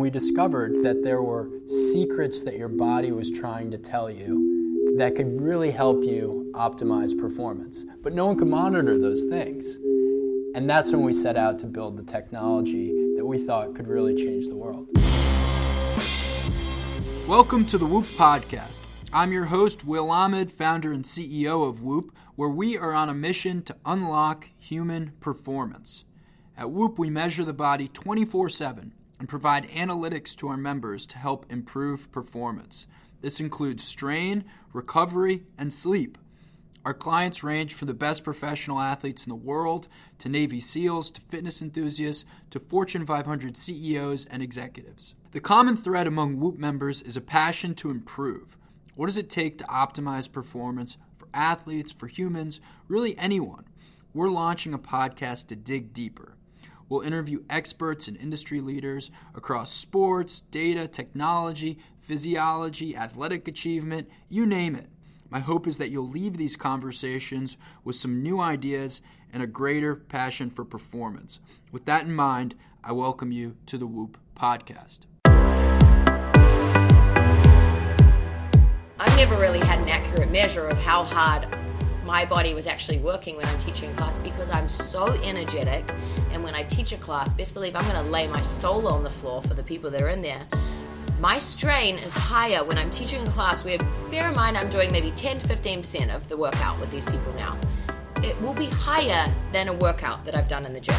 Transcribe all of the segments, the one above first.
We discovered that there were secrets that your body was trying to tell you that could really help you optimize performance. But no one could monitor those things. And that's when we set out to build the technology that we thought could really change the world. Welcome to the Whoop Podcast. I'm your host, Will Ahmed, founder and CEO of Whoop, where we are on a mission to unlock human performance. At Whoop, we measure the body 24 7 and provide analytics to our members to help improve performance. This includes strain, recovery, and sleep. Our clients range from the best professional athletes in the world to Navy SEALs to fitness enthusiasts to Fortune 500 CEOs and executives. The common thread among Whoop members is a passion to improve. What does it take to optimize performance for athletes, for humans, really anyone? We're launching a podcast to dig deeper. We'll interview experts and industry leaders across sports, data, technology, physiology, athletic achievement, you name it. My hope is that you'll leave these conversations with some new ideas and a greater passion for performance. With that in mind, I welcome you to the Whoop podcast. I've never really had an accurate measure of how hard my body was actually working when I'm teaching class because I'm so energetic. And when I teach a class, best believe I'm going to lay my soul on the floor for the people that are in there. My strain is higher when I'm teaching a class where, bear in mind, I'm doing maybe 10 to 15% of the workout with these people now. It will be higher than a workout that I've done in the gym.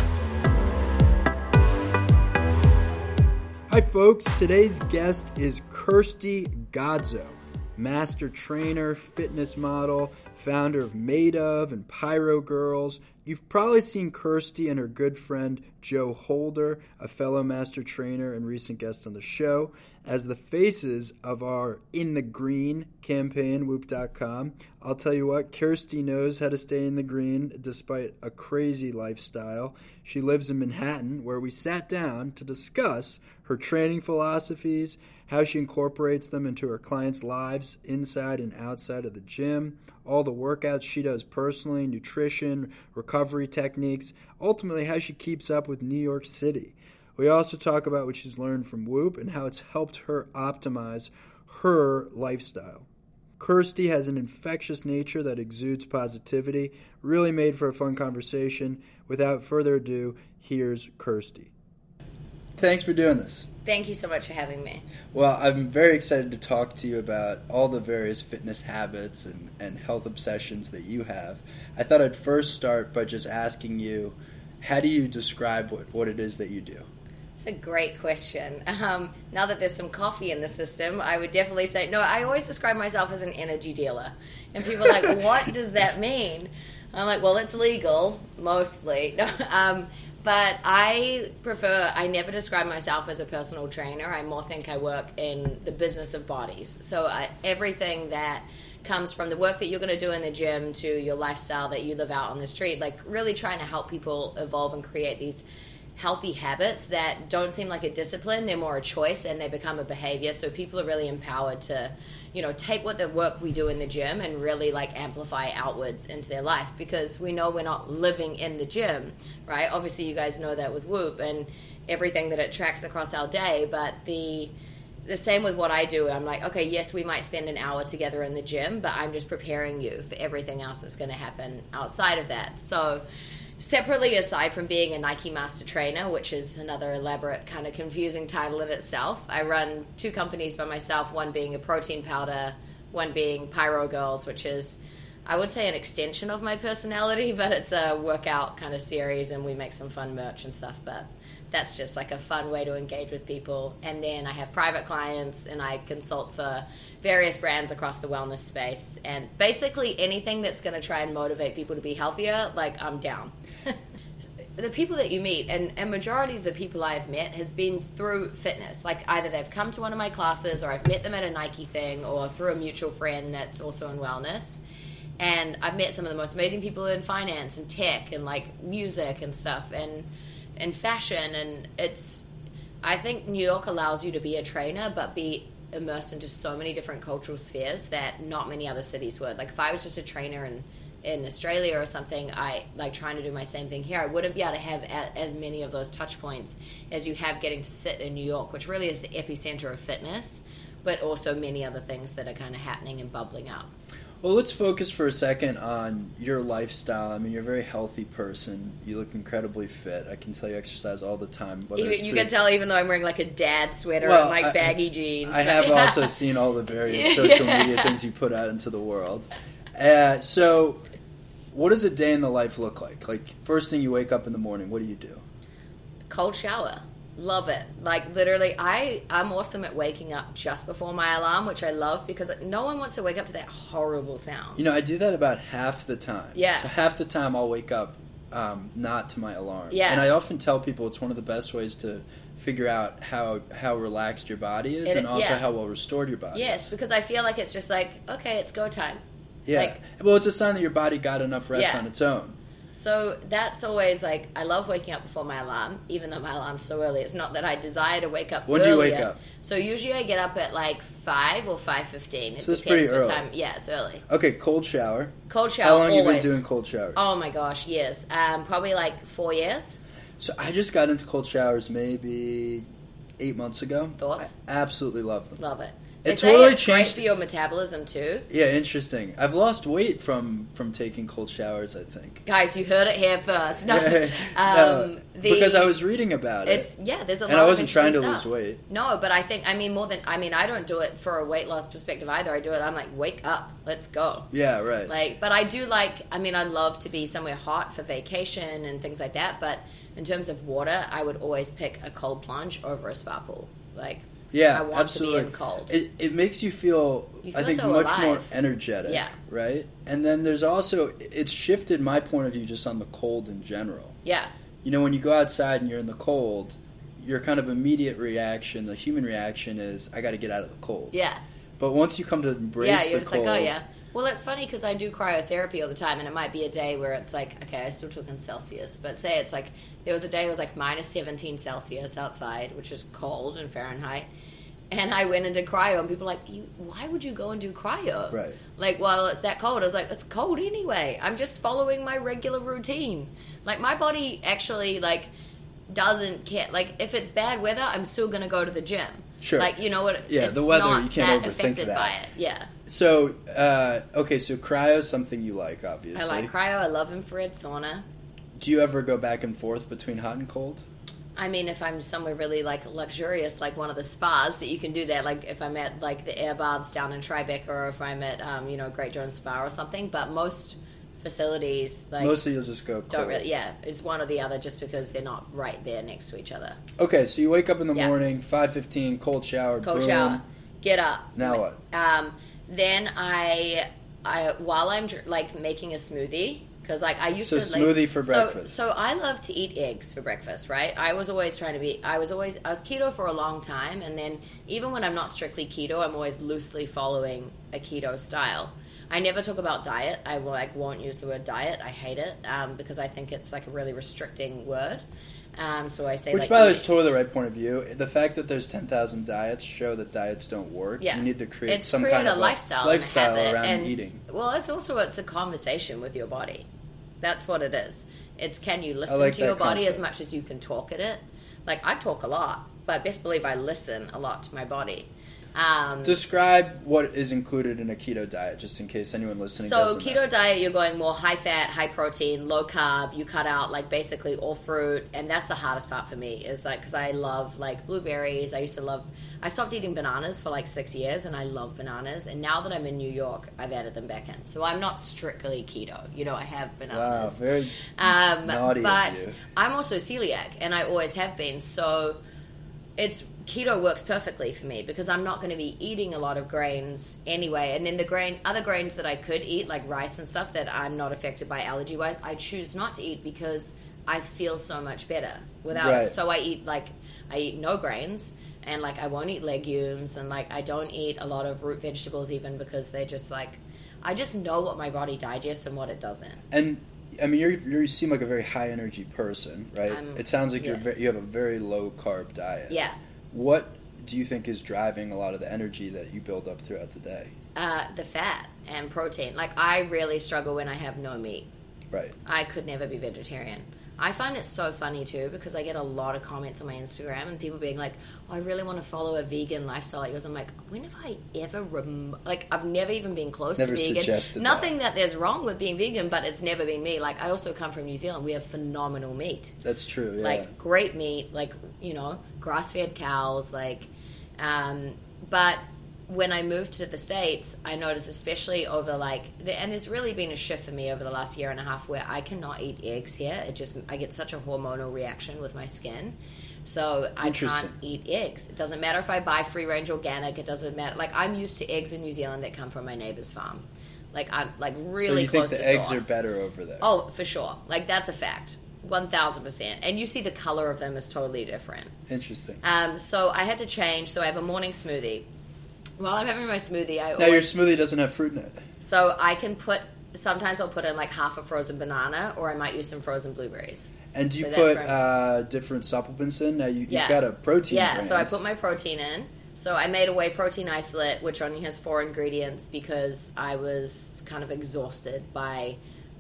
Hi, folks. Today's guest is Kirsty Godso master trainer, fitness model, founder of Made of and Pyro Girls. You've probably seen Kirsty and her good friend Joe Holder, a fellow master trainer and recent guest on the show, as the faces of our In the Green campaign, whoop.com. I'll tell you what, Kirsty knows how to stay in the green despite a crazy lifestyle. She lives in Manhattan, where we sat down to discuss her training philosophies how she incorporates them into her clients' lives inside and outside of the gym, all the workouts she does personally, nutrition, recovery techniques, ultimately, how she keeps up with New York City. We also talk about what she's learned from Whoop and how it's helped her optimize her lifestyle. Kirsty has an infectious nature that exudes positivity, really made for a fun conversation. Without further ado, here's Kirsty. Thanks for doing this. Thank you so much for having me. Well, I'm very excited to talk to you about all the various fitness habits and, and health obsessions that you have. I thought I'd first start by just asking you how do you describe what, what it is that you do? It's a great question. Um, now that there's some coffee in the system, I would definitely say no. I always describe myself as an energy dealer, and people are like, "What does that mean?" I'm like, "Well, it's legal mostly." No, um, but I prefer, I never describe myself as a personal trainer. I more think I work in the business of bodies. So everything that comes from the work that you're going to do in the gym to your lifestyle that you live out on the street, like really trying to help people evolve and create these healthy habits that don't seem like a discipline, they're more a choice and they become a behavior. So people are really empowered to, you know, take what the work we do in the gym and really like amplify outwards into their life because we know we're not living in the gym, right? Obviously, you guys know that with Whoop and everything that it tracks across our day, but the the same with what I do. I'm like, okay, yes, we might spend an hour together in the gym, but I'm just preparing you for everything else that's going to happen outside of that. So, separately aside from being a nike master trainer which is another elaborate kind of confusing title in itself i run two companies by myself one being a protein powder one being pyro girls which is i would say an extension of my personality but it's a workout kind of series and we make some fun merch and stuff but that's just like a fun way to engage with people. And then i have private clients and i consult for various brands across the wellness space. And basically anything that's going to try and motivate people to be healthier like i'm down the people that you meet and a majority of the people I've met has been through fitness. Like either they've come to one of my classes or I've met them at a Nike thing or through a mutual friend that's also in wellness. And I've met some of the most amazing people in finance and tech and like music and stuff and and fashion and it's I think New York allows you to be a trainer but be immersed into so many different cultural spheres that not many other cities would. Like if I was just a trainer in in Australia or something, I like trying to do my same thing here. I wouldn't be able to have a, as many of those touch points as you have getting to sit in New York, which really is the epicenter of fitness, but also many other things that are kind of happening and bubbling up. Well, let's focus for a second on your lifestyle. I mean, you're a very healthy person. You look incredibly fit. I can tell you exercise all the time. You, you can tell even though I'm wearing like a dad sweater Well, and like I- baggy jeans. I have also seen all the various social media things you put out into the world. Uh, so, what does a day in the life look like? Like, first thing you wake up in the morning, what do you do? cold shower love it like literally i i'm awesome at waking up just before my alarm which i love because no one wants to wake up to that horrible sound You know, I do that about half the time. Yeah. So half the time I'll wake up um, not to my alarm. Yeah. And I often tell people it's one of the best ways to figure out how how relaxed your body is It- and also yeah. how well restored your body yes is. because i feel like it's just like okay it's go time Yeah. like- well, it's a sign that your body got enough rest Yeah. on its own. so that's always like i love waking up before my alarm even though my alarm's so early it's not that i desire to wake up When do you wake up? so usually i get up at like 5 or 5.15 it So it's pretty early. time yeah it's early Okay, cold shower. cold shower How long always. you been doing cold showers? oh my gosh years um, probably like four years So I just got into cold showers maybe eight months ago. Thoughts? I absolutely love them. Love it. It totally changed- for your metabolism too. Yeah, interesting. I've lost weight from from taking cold showers. I think. Guys, you heard it here first. No, No, um, the, because I was reading about it, yeah. There's a lot and I of wasn't trying to interesting lose stuff. weight. No, but I think I mean more than I mean I don't do it for a weight loss perspective either. I do it. I'm like, wake up, let's go. Yeah, right. Like, but I do like. I mean, I love to be somewhere hot for vacation and things like that. But in terms of water, I would always pick a cold plunge over a spa pool. Like, yeah, I want absolutely. to be in cold. It, it makes you feel, You I think, so much alive. more energetic. Yeah. Right. And then there's also it's shifted my point of view just on the cold in general. yeah, You know, when you go outside and you're in the cold, your kind of immediate reaction, the human reaction is, I got to get out of the cold. yeah. But once you come to embrace yeah, the cold, like, oh yeah. Well, it's funny because I do cryotherapy all the time, and it might be a day where it's like, okay, I still took in Celsius, but say it's like there was a day it was like minus 17 Celsius outside, which is cold in Fahrenheit, and I went into cryo, and people were like, you, why would you go and do cryo? Right. Like, well, it's that cold. I was like, it's cold anyway. I'm just following my regular routine. Like my body actually like doesn't care. Like if it's bad weather, I'm still gonna go to the gym. Sure. Like you know what? Yeah, the weather, you can't that overthink that. by it. Yeah. So, uh, okay, so cryo is something you like, obviously. I like cryo. I love infrared sauna. Do you ever go back and forth between hot and cold? I mean, if I'm somewhere really like luxurious, like one of the spas that you can do that, like if I'm at like the Aire baths down in Tribeca, or if I'm at um, you know Great Jones Spa or something. But most facilities like Mostly you'll just go cold. don't really. Yeah, it's one or the other, just because they're not right there next to each other. Okay, so you wake up in the Yeah. morning, 5.15, cold shower, Cold boom. shower, get up. Now what? Um, then I, I while I'm dr- like making a smoothie because like I used So to like, smoothie for so- breakfast. So, I love to eat eggs for breakfast, right? I was always trying to be. I was always I was keto for a long time, and then even when I'm not strictly keto, I'm always loosely following a keto style. I never talk about diet. I will, like won't use the word diet. I hate it um, because I think it's like a really restricting word. Um, so I say Which, like, by the way, is totally the right point of view. The fact that there's 10,000 diets show that diets don't work. Yeah. You need to create it's some create kind a of lifestyle, lifestyle habit, around and, eating. Well, it's also it's a conversation with your body. That's what it is. It's can you listen like to your body as much as you can talk at it. Like I talk a lot, but best believe I listen a lot to my body. Um, Describe what is included in a keto diet, just in case anyone listening so doesn't know. keto diet, you're going more high fat, high protein, low carb. You cut out like basically all fruit, and that's the hardest part for me. Is like because I love like blueberries. I used to love. I stopped eating bananas for like six years, and I love bananas. And now that I'm in New York, I've added them back in. So I'm not strictly keto. You know, I have bananas. Wow, very Um, naughty but. I'm also celiac, and I always have been. So it's keto works perfectly for me because I'm not going to be eating a lot of grains anyway. And then the grain, other grains that I could eat, like rice and stuff, that I'm not affected by allergy wise, I choose not to eat because I feel so much better without Right. it. So I eat like I eat no grains. And like I won't eat legumes, and like I don't eat a lot of root vegetables even because they're just like I just know what my body digests and what it doesn't. And I mean, you're, you're, you seem like a very high energy person, right? I'm- it sounds like you're ve- you have a very low carb diet. Yeah. What do you think is driving a lot of the energy that you build up throughout the day? Uh, the fat and protein. Like I really struggle when I have no meat. Right. I could never be vegetarian. I find it so funny too because I get a lot of comments on my Instagram and people being like, oh, "I really want to follow a vegan lifestyle like yours." I'm like, when have I ever rem- like I've never even been close Never to vegan. suggested Nothing that. there's wrong with being vegan, but it's never been me. Like I also come from New Zealand. We have phenomenal meat, That's true. Yeah. like great meat, like you know, grass fed cows, like. Um, but when I moved to the States, I noticed, especially over like, and there's really been a shift for me over the last year and a half where I cannot eat eggs here. It just, I get such a hormonal reaction with my skin. So I can't eat eggs. It doesn't matter if I buy free range organic. It doesn't matter. Like I'm used to eggs in New Zealand that come from my neighbor's farm. Like I'm like really so you think close the to eggs source. are better over there? Oh, for sure. Like that's a fact. One thousand percent. And you see the color of them is totally different. Interesting. Um, so I had to change. So I have a morning smoothie. While I'm having my smoothie, I Now your always, smoothie doesn't have fruit in it. so I can put. Sometimes I'll put in like half a frozen banana, or I might use some frozen blueberries. And do you So that's put uh, different supplements in? Now you, Yeah. you've got a protein. Yeah, so I brand. put my protein in. So I made a whey protein isolate, which only has four ingredients because I was kind of exhausted by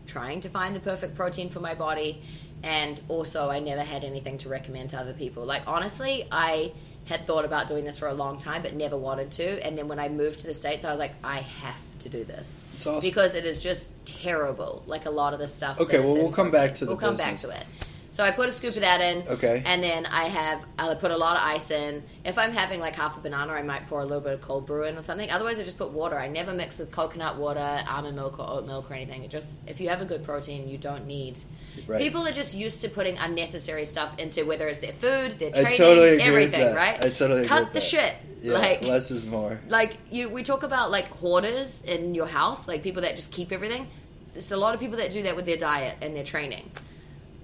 trying to find the perfect protein for my body. And also, I never had anything to recommend to other people. Like, honestly, I had thought about doing this for a long time, but never wanted to. And then when I moved to the States, I was like, I have to do this. It's awesome. Because it is just terrible. Like, a lot of the stuff. Okay, well, we'll come back to the We'll come back to it. So I put a scoop of that in. Okay. And then I have I put a lot of ice in. If I'm having like half a banana, I might pour a little bit of cold brew in or something. Otherwise, I just put water. I never mix with coconut water, almond milk, or oat milk or anything. It just if you have a good protein, you don't need. Right. People are just used to putting unnecessary stuff into whether it's their food, their training, totally everything. Right? I totally agree cut the that. shit. Yeah, like less is more. like you we talk about like hoarders in your house like people that just keep everything there's a lot of people that do that with their diet and their training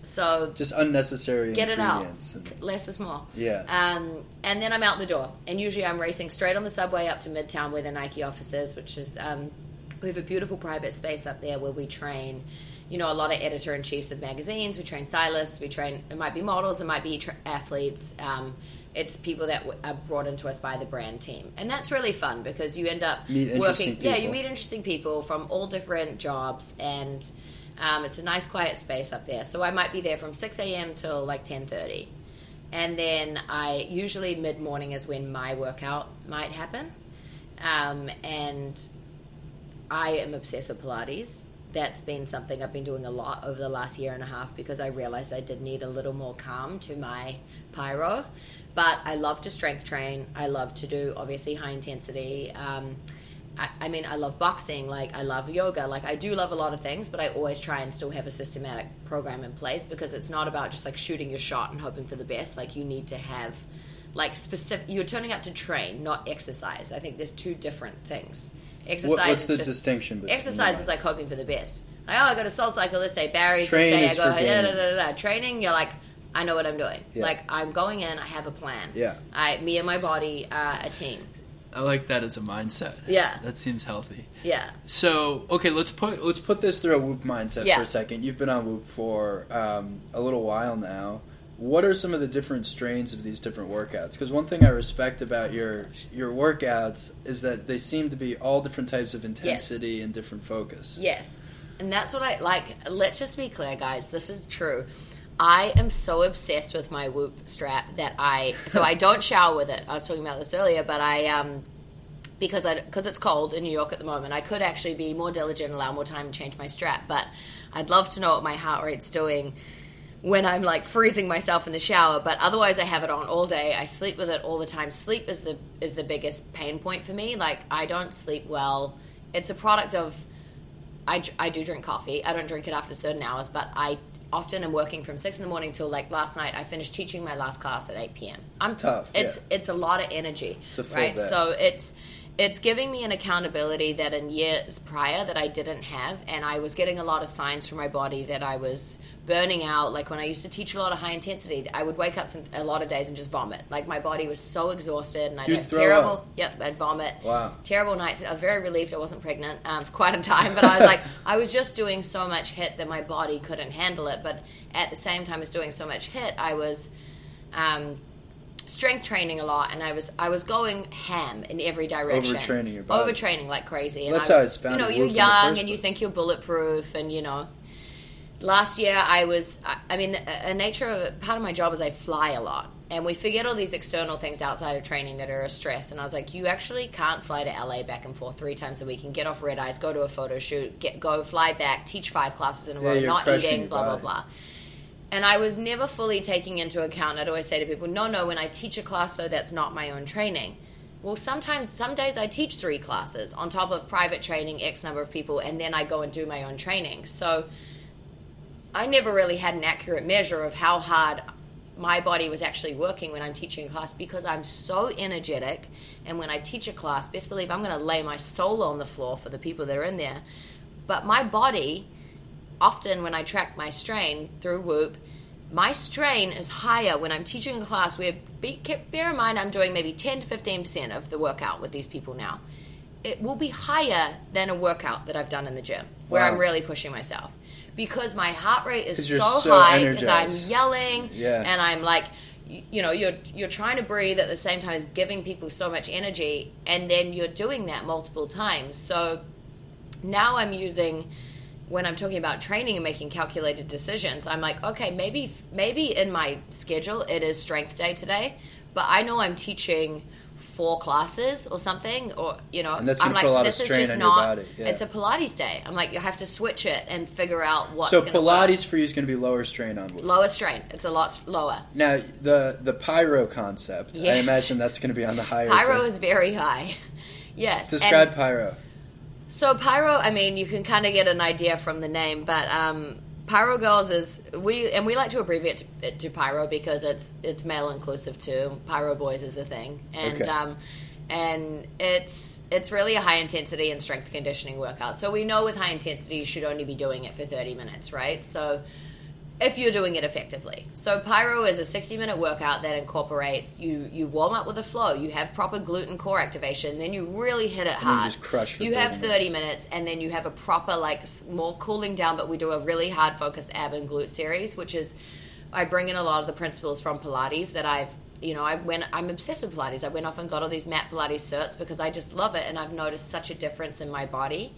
so Just unnecessary get it out. and- less is more. Yeah. um, and then i'm out the door. And usually i'm racing straight on the subway up to midtown where the nike office is which is um, we have a beautiful private space up there where we train you know a lot of editor-in-chiefs of magazines. We train stylists. We train it might be models. It might be tra- athletes. Um, it's people that w- are brought into us by the brand team. And that's really fun because you end up Meet working yeah you meet interesting people from all different jobs. And um, it's a nice quiet space up there. So i might be there from 6 a.m till like 10.30 and then i usually mid-morning is when my workout might happen. Um, and i am obsessed with pilates. That's been something i've been doing a lot over the last year and a half because i realized i did need a little more calm to my pyro. But i love to strength train. I love to do obviously high intensity. Um, I, I mean, I love boxing, like I love yoga, like I do love a lot of things, but I always try and still have a systematic program in place because it's not about just like shooting your shot and hoping for the best. Like you need to have like specific. You're turning up to train, not exercise. I think there's two different things. Exercise What, what's is the just, distinction? Between Exercise is like hoping for the best. Like, oh, I got a SoulCycle this day, Barry's Train this day. is I go, da, da, da, da. Training, you're like, I know what I'm doing. Yeah. Like I'm going in, I have a plan. Yeah. I, me and my body are a team. I like that as a mindset. Yeah. That seems healthy. Yeah. So, okay, let's put Let's put this through a Whoop mindset Yeah. for a second. You've been on Whoop for um, a little while now. What are some of the different strains of these different workouts? Because one thing I respect about your your workouts is that they seem to be all different types of intensity and different focus. Yes. And that's what I like. Let's just be clear, guys. This is true. I am so obsessed with my Whoop strap that I so I don't shower with it. I was talking about this earlier, but I um because I because it's cold in New York at the moment. I could actually be more diligent, allow more time to change my strap, but I'd love to know what my heart rate's doing when I'm like freezing myself in the shower. But otherwise, I have it on all day. I sleep with it all the time. Sleep is the is the biggest pain point for me. Like I don't sleep well. It's a product of I, I do drink coffee. I don't drink it after certain hours, but I often am working from six in the morning till like last night. I finished teaching my last class at eight p.m. I'm tough, It's yeah. it's a lot of energy, It's right? day. So it's it's giving me an accountability that in years prior that I didn't have, and I was getting a lot of signs from my body that I was burning out. Like when I used to teach a lot of high intensity, I would wake up some, a lot of days and just vomit. Like my body was so exhausted, and I'd You'd have terrible. up. Yep, I'd vomit Wow. terrible nights. I was very relieved I wasn't pregnant um, for quite a time, but I was like, I was just doing so much HIIT that my body couldn't handle it. But at the same time as doing so much HIIT, I was um, strength training a lot, and I was I was going ham in every direction. Overtraining your body. Overtraining like crazy. And That's I how it's found You know, you're work in the young and you think you're bulletproof, and you know. Last year, I was. I- mean, a a uh, uh, nature of part of my job is I fly a lot, and we forget all these external things outside of training that are a stress. And I was like, you actually can't fly to LA back and forth three times a week and get off red eyes, go to a photo shoot, get go fly back, teach five classes in a row, not eating, blah blah blah. And I was never fully taking into account. I'd always say to people, no, no, when I teach a class, though, that's not my own training. Well, sometimes, some days I teach three classes on top of private training, X number of people, and then I go and do my own training. So I never really had an accurate measure of how hard my body was actually working when I'm teaching a class because I'm so energetic. And when I teach a class, best believe I'm going to lay my soul on the floor for the people that are in there. But my body, often when I track my strain through Whoop, my strain is higher when I'm teaching a class where, be, bear in mind, I'm doing maybe 10 to 15% of the workout with these people now. It will be higher than a workout that I've done in the gym where Wow. I'm really pushing myself because my heart rate is so, so high because I'm yelling Yeah. and I'm like, you, you know, you're you're trying to breathe at the same time as giving people so much energy, and then you're doing that multiple times. So now I'm using when I'm talking about training and making calculated decisions. I'm like, okay, maybe maybe in my schedule it is strength day today, but I know I'm teaching four classes or something, or you know, And that's I'm like, a lot of this is just not. yeah. It's a Pilates day. I'm like, you have to switch it and figure out what's so gonna work. Pilates for you is going to be lower strain on Whoop. lower strain. It's a lot lower. Now the the pyro concept, I imagine that's going to be on the higher Pyro side. is very high. Yes. and- Describe pyro. So pyro, I mean, you can kind of get an idea from the name, but um, pyro girls is we and we like to abbreviate to, it to pyro because it's it's male inclusive too. Pyro boys is a thing, and Okay. um, and it's it's really a high intensity and strength conditioning workout. So we know with high intensity you should only be doing it for thirty minutes, right? So if you're doing it effectively. So pyro is a 60 minute workout that incorporates you you warm up with a flow, you have proper gluten core activation, then you really hit it then hard. just crush for you 30 have 30 minutes. and then you have a proper like more cooling down but we do a really hard focused ab and glute series which is I bring in a lot of the principles from Pilates that I've you know, I went I'm obsessed with Pilates. I went off and got all these mat Pilates certs because I just love it and I've noticed such a difference in my body.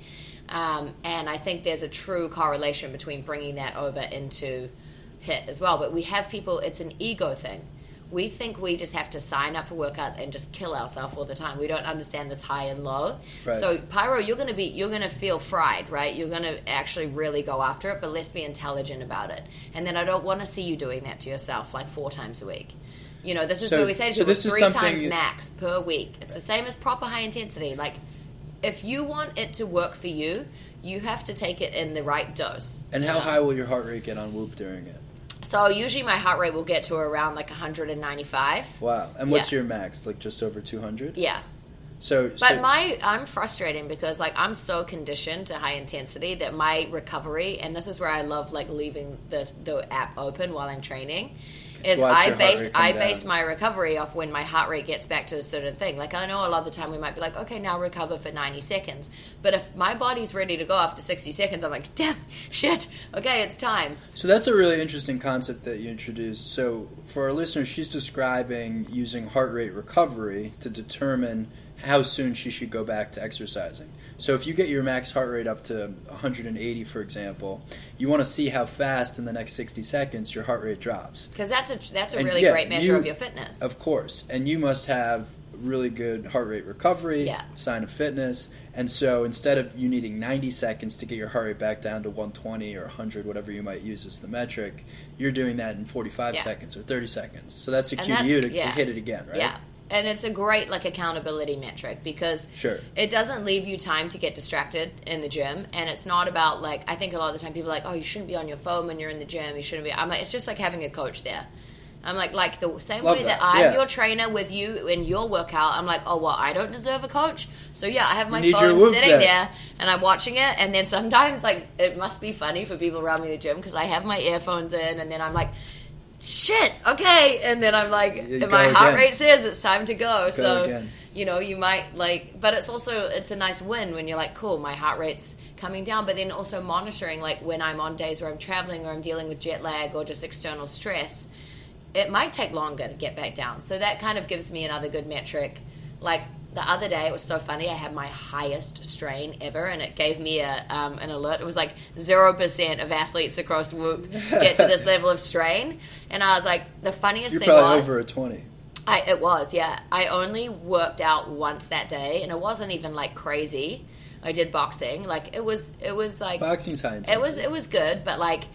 Um, and I think there's a true correlation between bringing that over into HIIT as well. But we have people, it's an ego thing. We think we just have to sign up for workouts and just kill ourselves all the time. We don't understand this high and low. Right. So pyro, you're gonna be, you're gonna feel fried, right? You're gonna actually really go after it, but let's be intelligent about it. And then I don't want to see you doing that to yourself like four times a week. You know, this is So- where we say to so people this is three times max per week. It's the same as proper high intensity. Like, if you want it to work for you, you have to take it in the right dose. And how know? high will your heart rate get on Whoop during it? So usually my heart rate will get to around like 195. Wow. And what's Yeah. your max? Like just over 200? Yeah. So, But so my I'm frustrating because like I'm so conditioned to high intensity that my recovery and this is where I love like leaving the the app open while I'm training is I base I down. base my recovery off when my heart rate gets back to a certain thing. Like I know a lot of the time we might be like, okay, now recover for 90 seconds. But if my body's ready to go after 60 seconds, I'm like, damn, shit, okay, it's time. So that's a really interesting concept that you introduced. So for our listeners, she's describing using heart rate recovery to determine how soon she should go back to exercising. So if you get your max heart rate up to 180, for example, you want to see how fast in the next 60 seconds your heart rate drops. Because that's a that's a And really yeah, great measure you- of your fitness. Of course. And you must have really good heart rate recovery, Yeah. sign of fitness. And so instead of you needing 90 seconds to get your heart rate back down to 120 or 100, whatever you might use as the metric, you're doing that in 45 Yeah. seconds or 30 seconds. So that's a And cue to you to, that's- to yeah. hit it again, right? Yeah. And it's a great like accountability metric because Sure. it doesn't leave you time to get distracted in the gym and it's not about like I think a lot of the time people are like, Oh, you shouldn't be on your phone when you're in the gym, you shouldn't be I'm like it's just like having a coach there. I'm like like the same Love way that, that, I'm yeah. your trainer with you in your workout, I'm like, Oh well, I don't deserve a coach. So yeah, I have my phone sitting then. there and I'm watching it and then sometimes like it must be funny for people around me in the gym because I have my earphones in and then I'm like shit okay and then i'm like You my go heart rate says it's time to go, so again. you know you might like but it's also it's a nice win when you're like cool my heart rate's coming down but then also monitoring like when i'm on days where i'm traveling or i'm dealing with jet lag or just external stress it might take longer to get back down. So that kind of gives me another good metric. Like the other day, it was so funny. I had my highest strain ever, and it gave me a um, an alert. It was like zero percent of athletes across Whoop get to this level of strain, and I was like, the funniest You're thing probably was over a 20. I, it was, yeah. I only worked out once that day, and it wasn't even like crazy. I did boxing, like it was, it was like Boxing's high it was, it was good, but like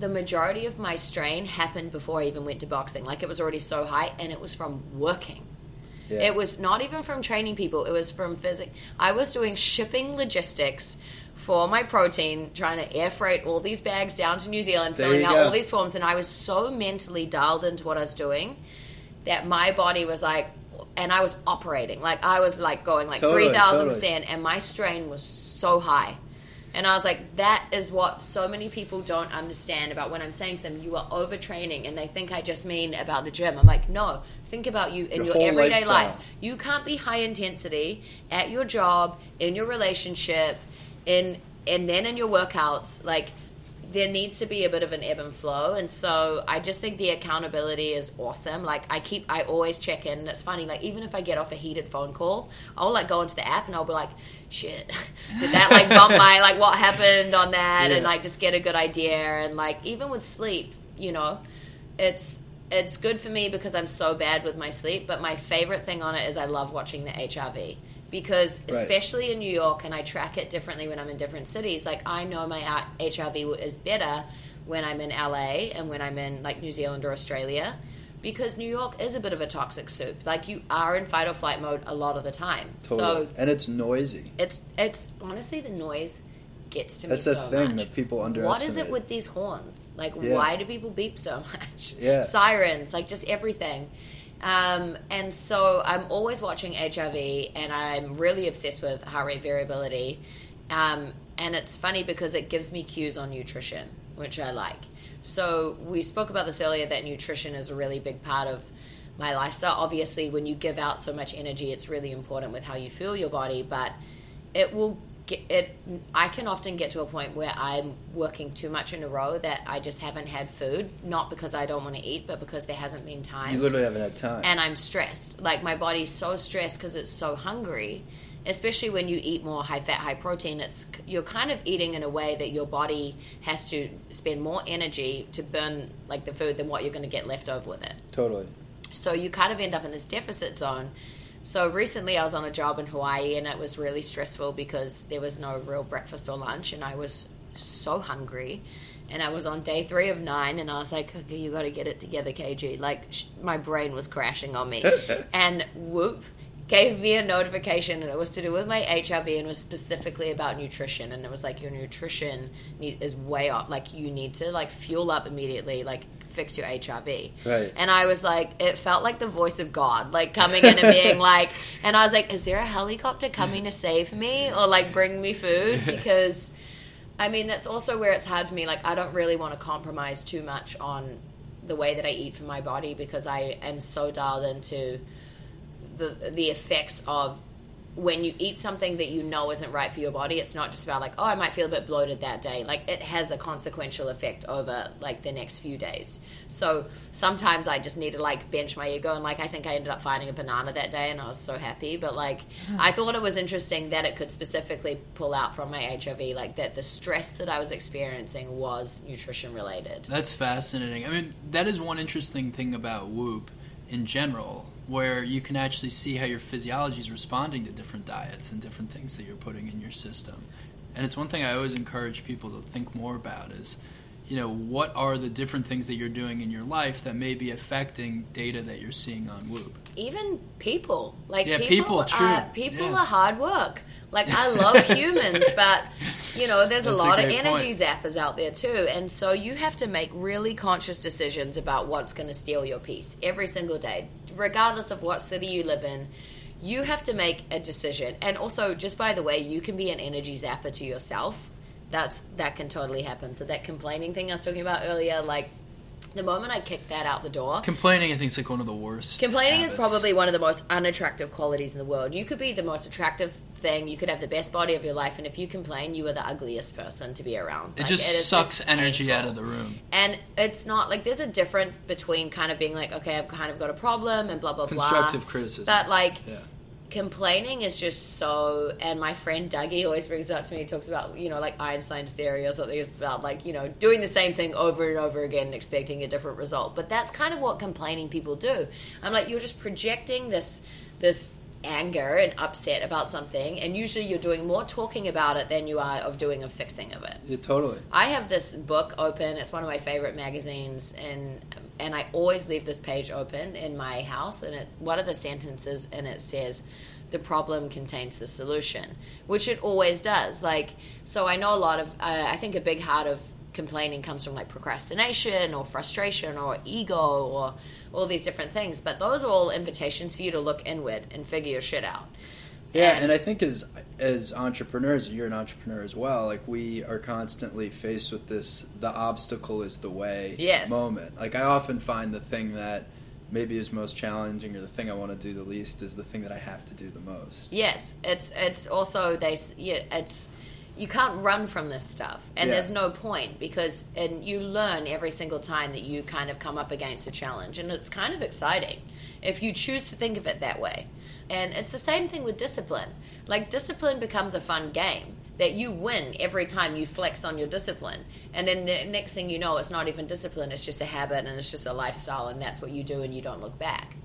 the majority of my strain happened before I even went to boxing. Like it was already so high, and it was from working. Yeah. It was not even from training people. It was from physics. I was doing shipping logistics for my protein, trying to air freight all these bags down to New Zealand, There filling out go. all these forms, and I was so mentally dialed into what I was doing that my body was like, and I was operating like I was like going like three thousand percent, and my strain was so high. And I was like, that is what so many people don't understand about when I'm saying to them, you are overtraining, and they think I just mean about the gym. I'm like, no, think about you in Your your, everyday lifestyle. life. You can't be high intensity at your job, in your relationship, in and then in your workouts. Like there needs to be a bit of an ebb and flow, and so I just think the accountability is awesome. Like I keep, I always check in. And it's funny, like even if I get off a heated phone call, I'll like go into the app and I'll be like, shit, did that like bump my like what happened on that, Yeah. and like just get a good idea. And like even with sleep, you know, it's it's good for me because I'm so bad with my sleep. But my favorite thing on it is I love watching the HRV because Right. especially in New York, and I track it differently when I'm in different cities. Like I know my HRV is better when I'm in LA and when I'm in like New Zealand or Australia. Because New York is a bit of a toxic soup. Like you are in fight or flight mode a lot of the time. Totally. So and it's noisy. it's it's honestly the noise gets to me. That's me a so thing much. that people What underestimate. is it with these horns? Like, Yeah. why do people beep so much? Yeah. Sirens, like just everything. Um, and so I'm always watching HRV and I'm really obsessed with heart rate variability. Um, and it's funny because it gives me cues on nutrition, which I like. So we spoke about this earlier that nutrition is a really big part of my lifestyle. Obviously, when you give out so much energy, it's really important with how you feel your body, but it will get it i can often get to a point where i'm working too much in a row that i just haven't had food not because i don't want to eat but because there hasn't been time You literally haven't had time. and i'm stressed like my body's so stressed because it's so hungry especially when you eat more high fat high protein it's you're kind of eating in a way that your body has to spend more energy to burn like the food than what you're going to get left over with it totally. so you kind of end up in this deficit zone. So recently I was on a job in Hawaii and it was really stressful because there was no real breakfast or lunch and I was so hungry. And I was on day three of nine and I was like, okay, you got to get it together, KG. Like sh- my brain was crashing on me. and whoop gave me a notification and it was to do with my HRV and was specifically about nutrition. And it was like your nutrition need, is way off. Like you need to like fuel up immediately like fix your HRV Right. and I was like it felt like the voice of God like coming in and being like and I was like is there a helicopter coming to save me or like bring me food? Because I mean that's also where it's hard for me. Like I don't really want to compromise too much on the way that I eat for my body because I am so dialed into the the effects of when you eat something that you know isn't right for your body it's not just about like oh i might feel a bit bloated that day. Like it has a consequential effect over like the next few days. So sometimes i just need to like bench my ego and like i think i ended up finding a banana that day and i was so happy. But like i thought it was interesting that it could specifically pull out from my HRV like that the stress that i was experiencing was nutrition related. That's fascinating. I mean, that is one interesting thing about Whoop in general, where you can actually see how your physiology is responding to different diets and different things that you're putting in your system. And it's one thing I always encourage people to think more about is, you know, what are the different things that you're doing in your life that may be affecting data that you're seeing on Whoop? even people like Yeah, people, people, true. are people Yeah. are hard work like i love humans but you know there's That's a a lot of energy point. zappers out there too. And so you have to make really conscious decisions about what's going to steal your peace every single day regardless of what city you live in. You have to make a decision. And also just by the way you can be an energy zapper to yourself. That's that can totally happen. So that complaining thing i was talking about earlier like the moment I kick that out the door, Complaining, I think, is like one of the worst. Complaining is probably one of the most unattractive qualities in the world. You could be the most attractive thing, you could have the best body of your life, and if you complain, you are the ugliest person to be around. It Like, just is sucks just energy painful. out of the room. And it's not like there's a difference between kind of being like, okay, I've kind of got a problem and blah blah blah. Constructive criticism. But like Yeah. Complaining is just so and my friend Dougie always brings it up to me he talks about you know like Einstein's theory or something it's about like you know doing the same thing over and over again and expecting a different result. But that's kind of what complaining people do. I'm like you're just projecting this this anger and upset about something and usually you're doing more talking about it than you are of doing a fixing of it Yeah, totally. I have this book open. It's one of my favorite magazines, and and I always leave this page open in my house. And it, one of the sentences and it says, "The problem contains the solution," which it always does. Like, so I know a lot of. Uh, I think a big heart of complaining comes from like procrastination or frustration or ego or all these different things. But those are all invitations for you to look inward and figure your shit out. Yeah, And- and I think as as entrepreneurs, you're an entrepreneur as well. Like we are constantly faced with this: the obstacle is the way Yes. moment. Like I often find the thing that maybe is most challenging, or the thing I want to do the least, is the thing that I have to do the most. Yes, it's it's also they yeah it's you can't run from this stuff and Yeah. there's no point because and you learn every single time that you kind of come up against a challenge and it's kind of exciting if you choose to think of it that way. And it's the same thing with discipline. Like discipline becomes a fun game that you win every time you flex on your discipline. And then the next thing you know it's not even discipline, it's just a habit and it's just a lifestyle and that's what you do and you don't look back.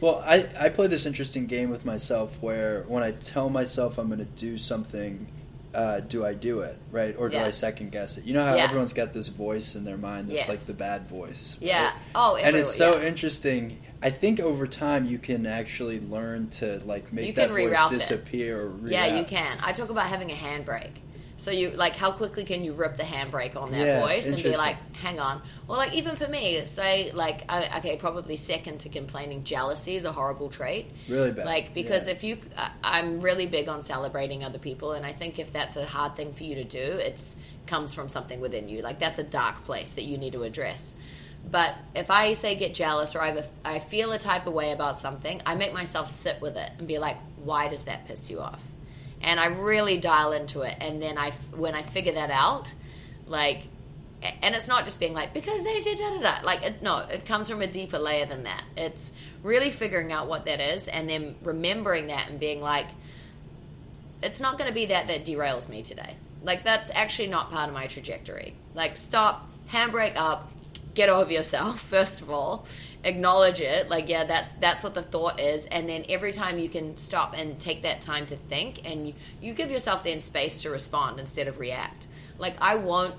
Well, I, I play this interesting game with myself where when I tell myself I'm going to do something, uh, do I do it, right? Or do Yeah. I second guess it? You know how Yeah. everyone's got this voice in their mind that's Yes. like the bad voice. Yeah. right? Oh, and it's so yeah. interesting. I think over time you can actually learn to like make You that voice reroute it. disappear. Or Yeah, you can. I talk about having a handbrake. So you like how quickly can you rip the handbrake on that Yeah, voice and be like, hang on. Or like even for me, to say like I, okay, probably second to complaining, jealousy is a horrible trait. Really bad. Like because Yeah. if you, I- I'm really big on celebrating other people, and I think if that's a hard thing for you to do, it's comes from something within you. Like that's a dark place that you need to address. But if I say get jealous or I, have a, I feel a type of way about something, I make myself sit with it and be like, why does that piss you off? And I really dial into it. And then I, when I figure that out, like, and it's not just being like because they said da da da. Like, it, no, it comes from a deeper layer than that. It's really figuring out what that is and then remembering that and being like, it's not going to be that that derails me today. Like that's actually not part of my trajectory. Like stop, handbrake up, get over yourself first of all, acknowledge it. Like yeah, that's that's what the thought is, and then every time you can stop and take that time to think, and you, you give yourself then space to respond instead of react. Like I won't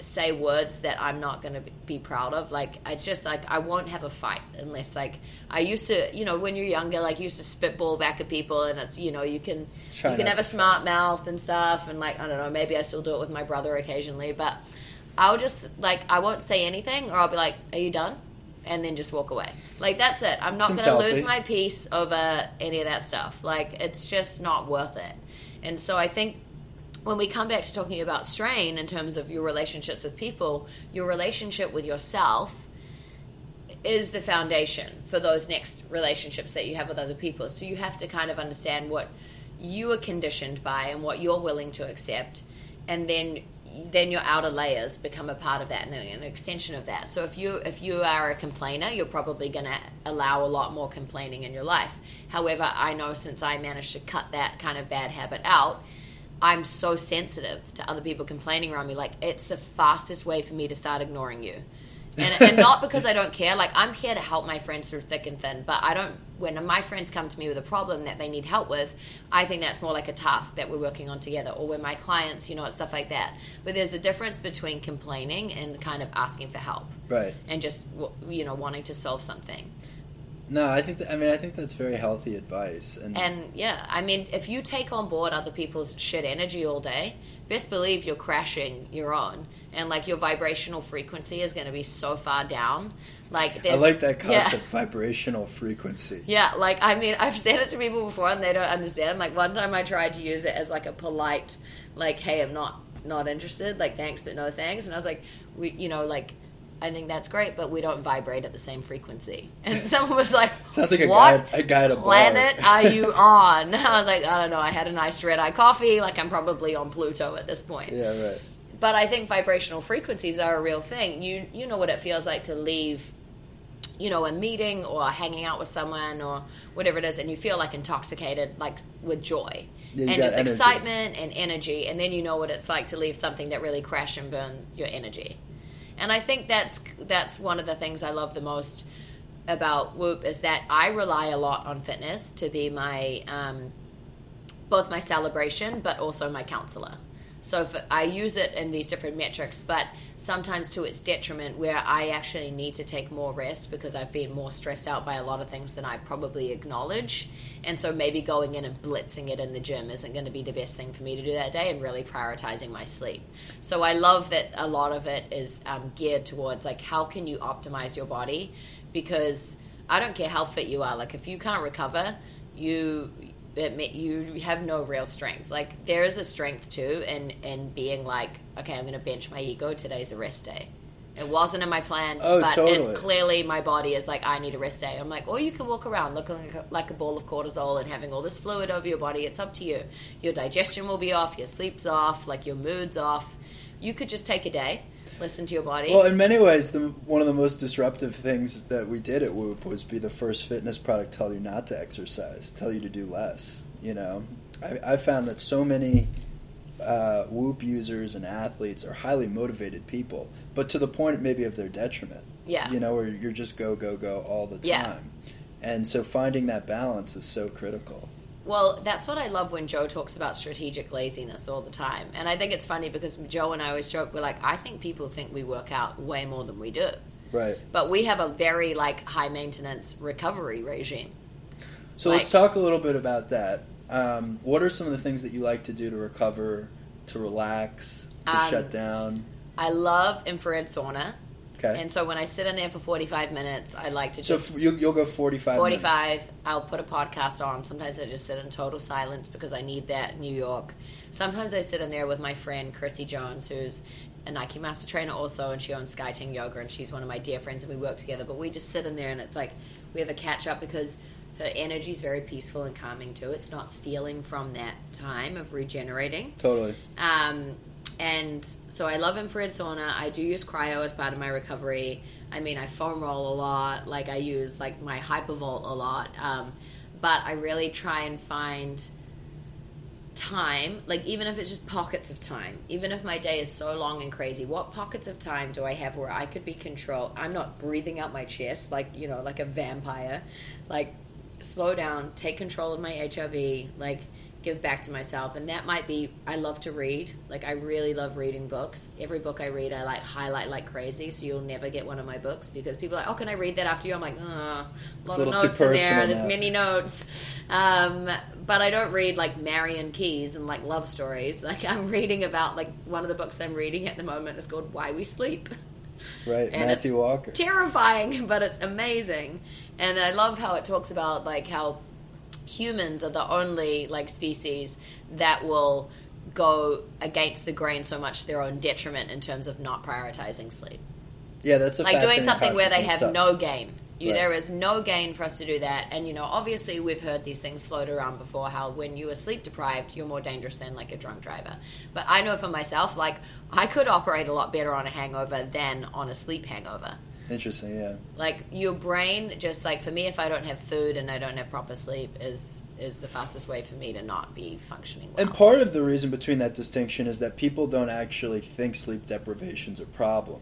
say words that I'm not going to be proud of. Like it's just like I won't have a fight unless like I used to, you know, when you're younger, like you used to spitball back at people, and it's you know you can Try you can have a smart mouth and stuff, and like I don't know, maybe I still do it with my brother occasionally, but I'll just like I won't say anything, or I'll be like, "Are you done?" And then just walk away. Like that's it. I'm not going to lose my peace over any of that stuff. Like it's just not worth it. And so I think when we come back to talking about strain in terms of your relationships with people, your relationship with yourself is the foundation for those next relationships that you have with other people. So you have to kind of understand what you are conditioned by and what you're willing to accept, and then then your outer layers become a part of that and an extension of that. So if you if you are a complainer, you're probably going to allow a lot more complaining in your life. However, I know since I managed to cut that kind of bad habit out, I'm so sensitive to other people complaining around me. Like it's the fastest way for me to start ignoring you. And, and not because I don't care. Like I'm here to help my friends through thick and thin. But I don't. When my friends come to me with a problem that they need help with, I think that's more like a task that we're working on together. Or when my clients, you know, it's stuff like that. But there's a difference between complaining and kind of asking for help right. and just you know wanting to solve something. No, I think that, I mean I think that's very healthy advice. And, And yeah, I mean, if you take on board other people's shit energy all day, best believe you're crashing your own, and like your vibrational frequency is going to be so far down. Like I like that yeah. concept, vibrational frequency. Yeah, like I mean, I've said it to people before and they don't understand. Like one time I tried to use it as like a polite, like, "Hey, I'm not not interested. Like, thanks but no thanks." And I was like, "We, you know, like." I think that's great, but we don't vibrate at the same frequency. And someone was like, Sounds like a what guy- a guy at a bar." planet are you on? I was like, I don't know. I had a nice red eye coffee. Like I'm probably on Pluto at this point. Yeah, right. But I think vibrational frequencies are a real thing. You you know what it feels like to leave, you know, a meeting or hanging out with someone or whatever it is, and you feel like intoxicated, like with joy Yeah, and just energy. excitement and energy, and then you know what it's like to leave something that really crash and burn your energy. And I think that's that's one of the things I love the most about Whoop is that I rely a lot on fitness to be my um, both my celebration but also my counselor. So if I use it in these different metrics, but sometimes to its detriment, where I actually need to take more rest because I've been more stressed out by a lot of things than I probably acknowledge. And so maybe going in and blitzing it in the gym isn't going to be the best thing for me to do that day and really prioritizing my sleep. So I love that a lot of it is um, geared towards like how can you optimize your body because I don't care how fit you are. Like if you can't recover, you it, you have no real strength. Like there is a strength too, and in being like, okay, I'm going to bench my ego. Today's a rest day. It wasn't in my plan, Oh, but totally. and clearly my body is like, I need a rest day. I'm like, or you can walk around looking like a, like a ball of cortisol and having all this fluid over your body. It's up to you. Your digestion will be off, your sleep's off, like your mood's off. You could just take a day, listen to your body. Well, in many ways, the, one of the most disruptive things that we did at Whoop was be the first fitness product tell you not to exercise, tell you to do less. You know, I, I found that so many uh, Whoop users and athletes are highly motivated people, but to the point maybe of their detriment. Yeah. You know, where you're just go go go all the time. Yeah. And so finding that balance is so critical. Well, that's what I love when Joe talks about strategic laziness all the time. And I think it's funny because Joe and I always joke, we're like, I think people think we work out way more than we do. Right. But we have a very like high maintenance recovery regime. So let's talk a little bit about that. Um, what are some of the things that you like to do to recover, to relax, to Um, shut down? I love infrared sauna. Okay. And so when I sit in there for 45 minutes, I like to just f- you, you'll go 45 minutes. 45 i'll put a podcast on sometimes i just sit in total silence because i need that in new york sometimes i sit in there with my friend chrissy jones who's a nike master trainer also and she owns Sky skyting yoga and she's one of my dear friends and we work together but we just sit in there and it's like we have a catch up because her energy is very peaceful and calming too it's not stealing from that time of regenerating Totally. um, and so I love infrared sauna. I do use cryo as part of my recovery. I mean, I foam roll a lot. Like I use like my hypervolt a lot. Um, but I really try and find time, like even if it's just pockets of time, even if my day is so long and crazy, what pockets of time do I have where I could be controlled? I'm not breathing out my chest like, you know, like a vampire. Like, slow down, take control of my HRV, like, give back to myself. And that might be, I love to read. Like, I really love reading books. Every book I read, I like highlight like crazy, so you'll never get one of my books because people are like, oh, can I read that after you? I'm like, uh, a lot a of notes in there. There's many notes. Um, but I don't read like Marian Keyes and like love stories. Like I'm reading about like one of the books I'm reading at the moment is called Why We Sleep. Right. And Matthew it's Walker. Terrifying, but it's amazing. And I love how it talks about like how humans are the only like species that will go against the grain so much to their own detriment in terms of not prioritizing sleep yeah, that's a like doing something where they have itself. no gain. You, Right. There is no gain for us to do that, and you know, obviously, we've heard these things float around before. How when you are sleep deprived, you're more dangerous than like a drunk driver. But I know for myself, like I could operate a lot better on a hangover than on a sleep hangover. Interesting, yeah. Like your brain, just like for me, if I don't have food and I don't have proper sleep, is is the fastest way for me to not be functioning well. And part of the reason between that distinction is that people don't actually think sleep deprivation's a problem.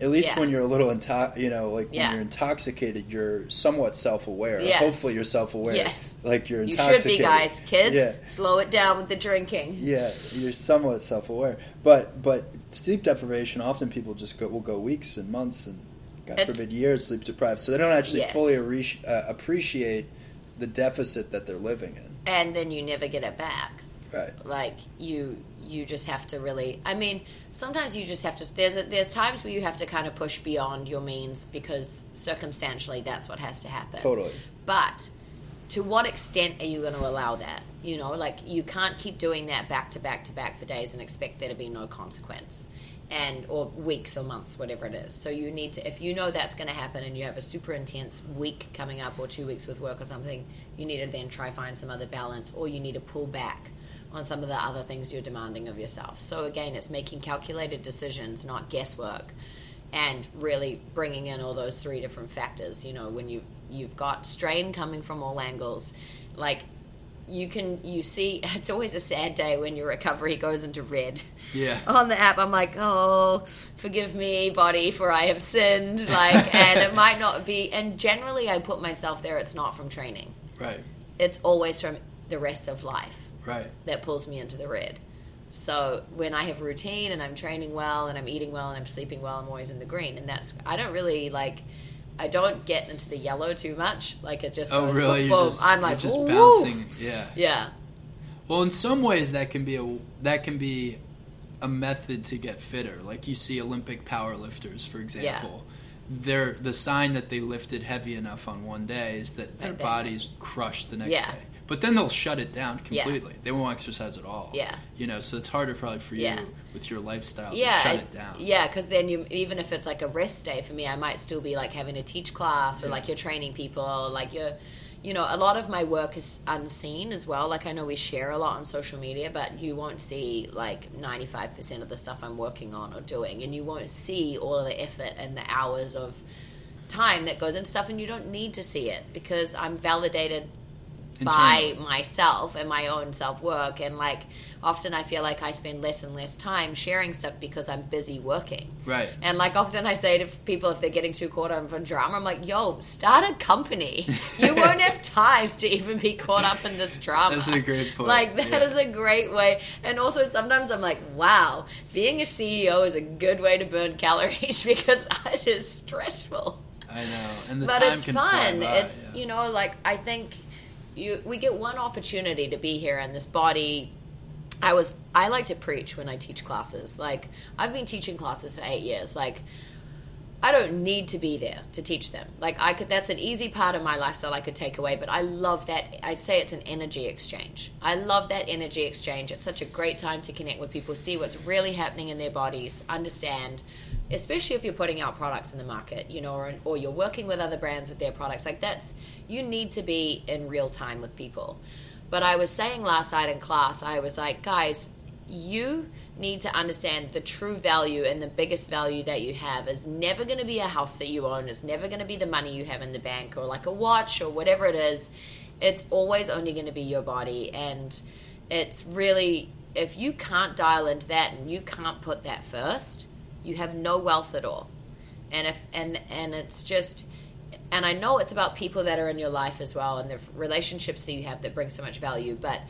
At least Yeah. when you're a little, into- you know, like Yeah. when you're intoxicated, you're somewhat self-aware. Yes. Hopefully, you're self-aware. Yes. like you're you should be, guys. Kids, Yeah, slow it down with the drinking. yeah, you're somewhat self-aware. But but sleep deprivation, often people just go will go weeks and months and God It's- forbid years sleep deprived, so they don't actually Yes. fully appreci- uh, appreciate the deficit that they're living in. And then you never get it back. Right. like you you just have to really i mean sometimes you just have to there's a, there's times where you have to kind of push beyond your means because circumstantially that's what has to happen Totally. but to what extent are you going to allow that you know like you can't keep doing that back to back to back for days and expect there to be no consequence and or weeks or months whatever it is. So you need to if you know that's going to happen and you have a super intense week coming up or two weeks with work or something you need to then try find some other balance or you need to pull back on some of the other things you're demanding of yourself. So again it's making calculated decisions not guesswork and really bringing in all those three different factors. You know when you you've got strain coming from all angles like you can you see it's always a sad day when your recovery goes into red Yeah. on the app i'm like oh forgive me body for i have sinned like and it might not be and generally i put myself there it's not from training Right. it's always from the rest of life Right. that pulls me into the red so when i have routine and i'm training well and i'm eating well and i'm sleeping well i'm always in the green and that's i don't really like I don't get into the yellow too much. Like it just Oh, goes really? boom, just, I'm like just bouncing. Yeah. Yeah, Well, in some ways, that can be a that can be a method to get fitter. Like you see Olympic powerlifters, for example. They're the sign that they lifted heavy enough on one day is that their Right bodies crushed the next Yeah. day. But then they'll shut it down Yeah. completely. They won't exercise at all. Yeah. You know, so it's harder probably for you Yeah. with your lifestyle yeah, to shut it down. Yeah, because then you even if it's like a rest day for me, I might still be like having to teach class or Yeah. like you're training people, like you're. You know, a lot of my work is unseen as well. Like I know we share a lot on social media, but you won't see like ninety five percent of the stuff I'm working on or doing, and you won't see all of the effort and the hours of time that goes into stuff, and you don't need to see it because I'm validated by myself and my own self work. And like often I feel like I spend less and less time sharing stuff because I'm busy working. Right. And like often I say to people if they're getting too caught up in drama, I'm like, yo, start a company. You won't have time to even be caught up in this drama. That's a great point. Like that Yeah. is a great way. And also sometimes I'm like, wow, being a CEO is a good way to burn calories because it is stressful I know. And the but time it's can fun. fly by, it's yeah. you know, like I think you we get one opportunity to be here in this body. I was I like to preach when I teach classes. Like I've been teaching classes for eight years. Like I don't need to be there to teach them. Like I could that's an easy part of my lifestyle I could take away, but I love that I say it's an energy exchange. I love that energy exchange. It's such a great time to connect with people, see what's really happening in their bodies, understand especially if you're putting out products in the market, you know, or, or you're working with other brands with their products. Like that's you need to be in real time with people. But I was saying last night in class, I was like, guys, you need to understand the true value and the biggest value that you have is never going to be a house that you own it's never going to be the money you have in the bank or like a watch or whatever it is it's always only going to be your body and it's really if you can't dial into that and you can't put that first you have no wealth at all. And if and and it's just and I know it's about people that are in your life as well and the relationships that you have that bring so much value but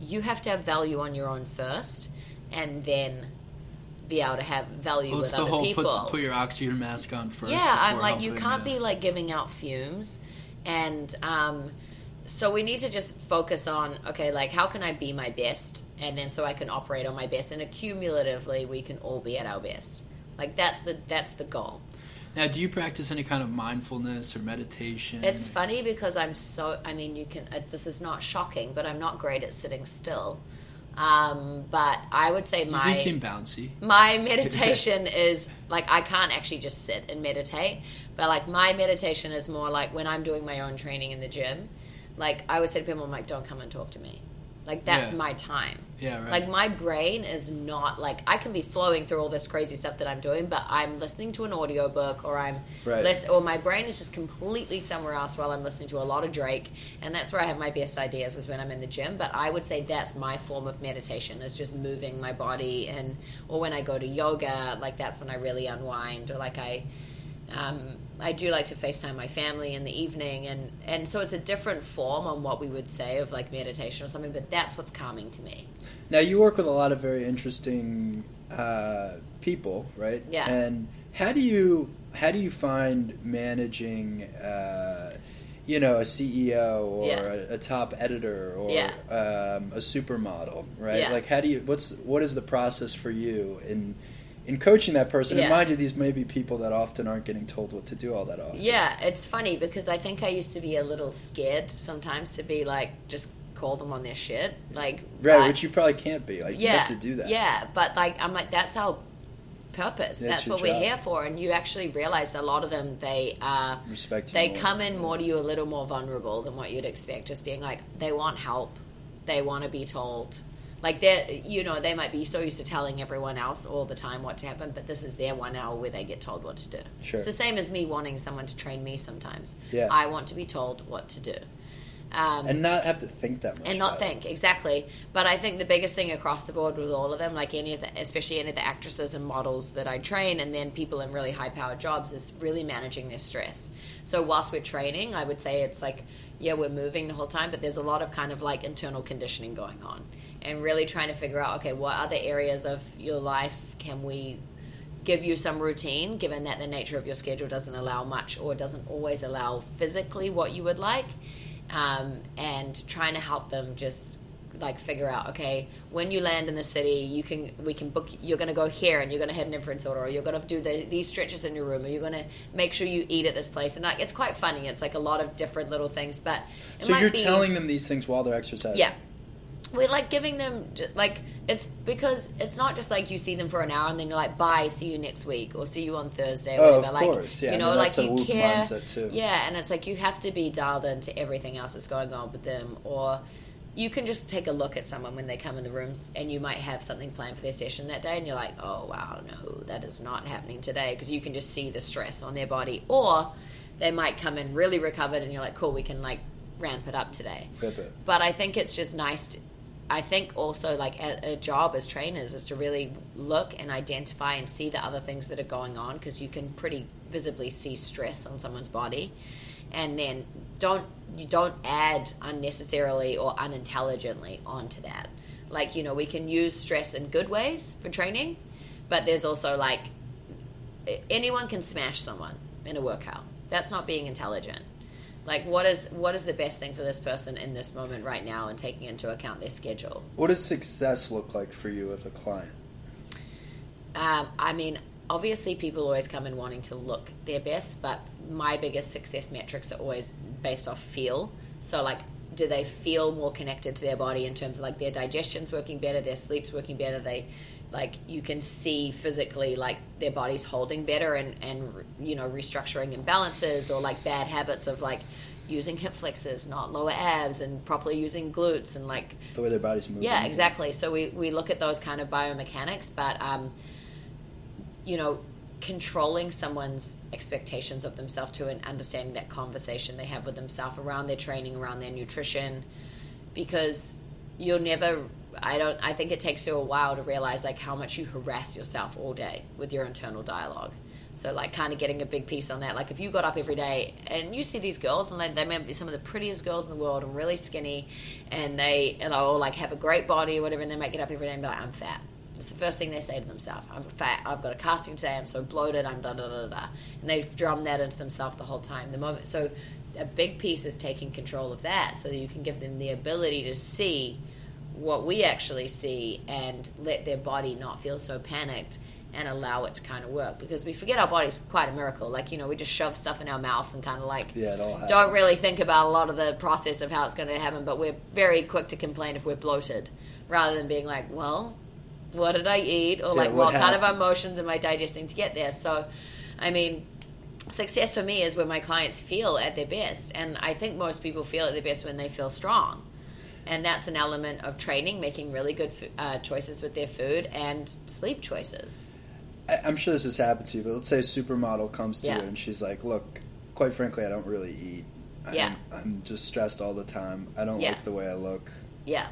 you have to have value on your own first and then be able to have value Well, with the other whole people. put, put your oxygen mask on first. yeah i'm like you can't be like giving out fumes. And um so we need to just focus on okay like how can i be my best? And then so i can operate on my best. And accumulatively we can all be at our best like that's the that's the goal Now, do you practice any kind of mindfulness or meditation? It's funny because I'm so. I mean, you can. Uh, this is not shocking, but I'm not great at sitting still. Um, but I would say my you do seem bouncy. my meditation is like I can't actually just sit and meditate, but like my meditation is more like when I'm doing my own training in the gym. Like I always say to people, I'm like, don't come and talk to me. Like that's Yeah. my time. Yeah, right. Like my brain is not like I can be flowing through all this crazy stuff that I'm doing, but I'm listening to an audiobook or I'm Right. or my brain is just completely somewhere else while I'm listening to a lot of Drake, and that's where I have my best ideas is when I'm in the gym. But I would say that's my form of meditation is just moving my body, and or when I go to yoga, like that's when I really unwind, or like I. Um, I do like to FaceTime my family in the evening, and, and so it's a different form on what we would say of like meditation or something, but that's what's calming to me. Now you work with a lot of very interesting uh, people, right? Yeah. And how do you how do you find managing, uh, you know, a CEO or Yeah. a, a top editor or Yeah. um, a supermodel, right? Yeah. Like, how do you? What's what is the process for you in in coaching that person? And mind you, these may be people that often aren't getting told what to do all that often. Yeah, it's funny because I think I used to be a little scared sometimes to be like just call them on their shit, like Right, but- which you probably can't be. Like, you yeah have to do that. Yeah, but like I'm like that's our purpose. Yeah, That's your what we're here for. And you actually realize that a lot of them, they are Respect you they more. come in more to you a little more vulnerable than what you'd expect. Just being like they want help, they want to be told. Like they're, you know, they might be so used to telling everyone else all the time what to happen, but this is their one hour where they get told what to do. Sure. It's the same as me wanting someone to train me. Sometimes, Yeah. I want to be told what to do. Um, and not have to think that much. and not about it. think exactly. But I think the biggest thing across the board with all of them, like any of the, especially any of the actresses and models that I train, and then people in really high powered jobs, is really managing their stress. So whilst we're training, I would say it's like yeah, we're moving the whole time, but there's a lot of kind of like internal conditioning going on, and really trying to figure out okay, what other areas of your life can we give you some routine, given that the nature of your schedule doesn't allow much or doesn't always allow physically what you would like, um, and trying to help them just like figure out okay when you land in the city you can we can book you're going to go here and you're going to head an infrared sauna or you're going to do the, these stretches in your room or you're going to make sure you eat at this place and like it's quite funny it's like a lot of different little things but So you're be, telling them these things while they're exercising. yeah. We're like giving them like it's because it's not just like you see them for an hour and then you're like bye see you next week or see you on Thursday or Oh, whatever of like course. Yeah, you I know mean, like you care too. yeah and it's like you have to be dialed into everything else that's going on with them or you can just take a look at someone when they come in the rooms and you might have something planned for their session that day and you're like oh wow no that is not happening today because you can just see the stress on their body or they might come in really recovered and you're like cool we can like ramp it up today it. but I think it's just nice. I think also like a, a job as trainers is to really look and identify and see the other things that are going on because you can pretty visibly see stress on someone's body, and then don't you don't add unnecessarily or unintelligently onto that. Like you know we can use stress in good ways for training, but there's also like anyone can smash someone in a workout. That's not being intelligent. Like what is what is the best thing for this person in this moment right now and taking into account their schedule? What does success look like for you as a client? Um, I mean, obviously people always come in wanting to look their best, but my biggest success metrics are always based off feel. So like do they feel more connected to their body in terms of like their digestion's working better, their sleep's working better, they like you can see physically like their body's holding better and and you know restructuring imbalances or like bad habits of like using hip flexors not lower abs and properly using glutes and like The way their body's moving. yeah, exactly. So we, we look at those kind of biomechanics, but um, you know, controlling someone's expectations of themselves to and understanding that conversation they have with themselves around their training, around their nutrition, because you'll never. I don't. I think it takes you a while to realize like how much you harass yourself all day with your internal dialogue. So like kind of getting a big piece on that. Like if you got up every day and you see these girls and they, they may be some of the prettiest girls in the world and really skinny and they and all like have a great body or whatever and they might get up every day and be like, I'm fat. It's the first thing they say to themselves. I'm fat. I've got a casting today. I'm so bloated. I'm da da da da. And they've drummed that into themselves the whole time. The moment. So a big piece is taking control of that, so that you can give them the ability to see what we actually see and let their body not feel so panicked and allow it to kind of work. Because we forget our body's quite a miracle. Like you know we just shove stuff in our mouth and kind of like Yeah, don't really think about a lot of the process of how it's going to happen but we're very quick to complain if we're bloated rather than being like well what did i eat? Or Yeah, like what what, kind of emotions am i digesting to get there? So i mean success for me is when my clients feel at their best. And i think most people feel at their best when they feel strong and that's an element of training making really good fo- uh, choices with their food and sleep choices I, I'm sure this has happened to you, but let's say a supermodel comes to Yeah. you and she's like, "Look, quite frankly, I don't really eat. I'm, Yeah. I'm just stressed all the time. I don't Yeah. like the way I look." yeah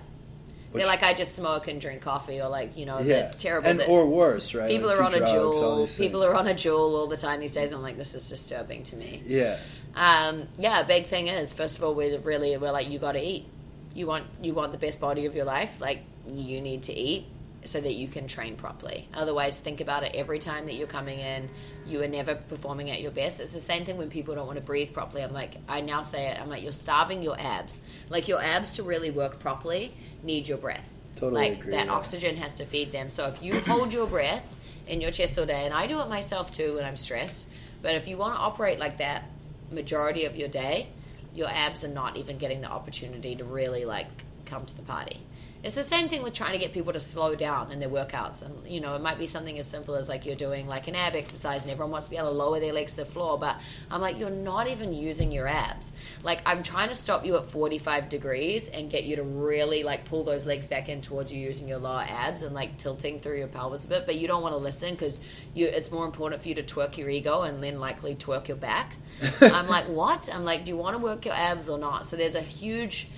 Which- they're like i just smoke and drink coffee or like you know yeah, it's terrible and that or worse, right? people Like, are on do a drugs, Juul people are on a Juul all the time these days i'm like this is disturbing to me Yeah, um, yeah, a big thing is first of all we're really we're like you got to eat. You want you want the best body of your life. Like you need to eat so that you can train properly. Otherwise, think about it every time that you're coming in. You are never performing at your best. It's the same thing when people don't want to breathe properly. I'm like, I now say it. I'm like, you're starving your abs. Like your abs to really work properly need your breath. Totally like agree, that yeah. oxygen has to feed them. So if you hold your breath in your chest all day, and I do it myself too when I'm stressed, but if you want to operate like that majority of your day, your abs are not even getting the opportunity to really like come to the party. It's the same thing with trying to get people to slow down in their workouts. And, you know, it might be something as simple as like you're doing like an ab exercise and everyone wants to be able to lower their legs to the floor. But I'm like, you're not even using your abs. Like, I'm trying to stop you at 45 degrees and get you to really like pull those legs back in towards you using your lower abs and like tilting through your pelvis a bit. But you don't want to listen because you it's more important for you to twerk your ego and then likely twerk your back. I'm like, what? I'm like, do you want to work your abs or not? So there's a huge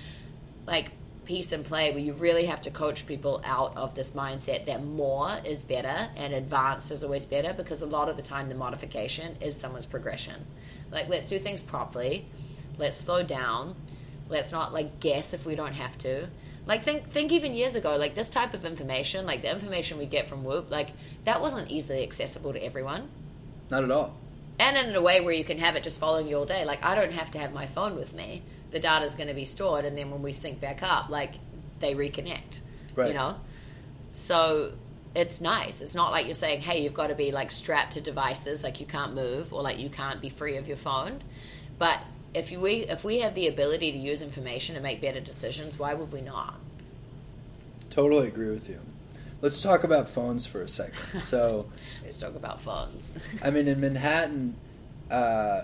like piece and play where you really have to coach people out of this mindset that more is better and advanced is always better because a lot of the time the modification is someone's progression. Like let's do things properly, let's slow down, let's not like guess if we don't have to. Like think think even years ago, like this type of information, like the information we get from Whoop, like that wasn't easily accessible to everyone. Not at all. And in a way where you can have it just following you all day. Like I don't have to have my phone with me the data is going to be stored, and then when we sync back up, like they reconnect. Right. You know, so it's nice. It's not like you're saying, "Hey, you've got to be like strapped to devices, like you can't move, or like you can't be free of your phone." But if you, we if we have the ability to use information to make better decisions, why would we not? Totally agree with you. Let's talk about phones for a second. So, let's talk about phones. I mean, in Manhattan, uh,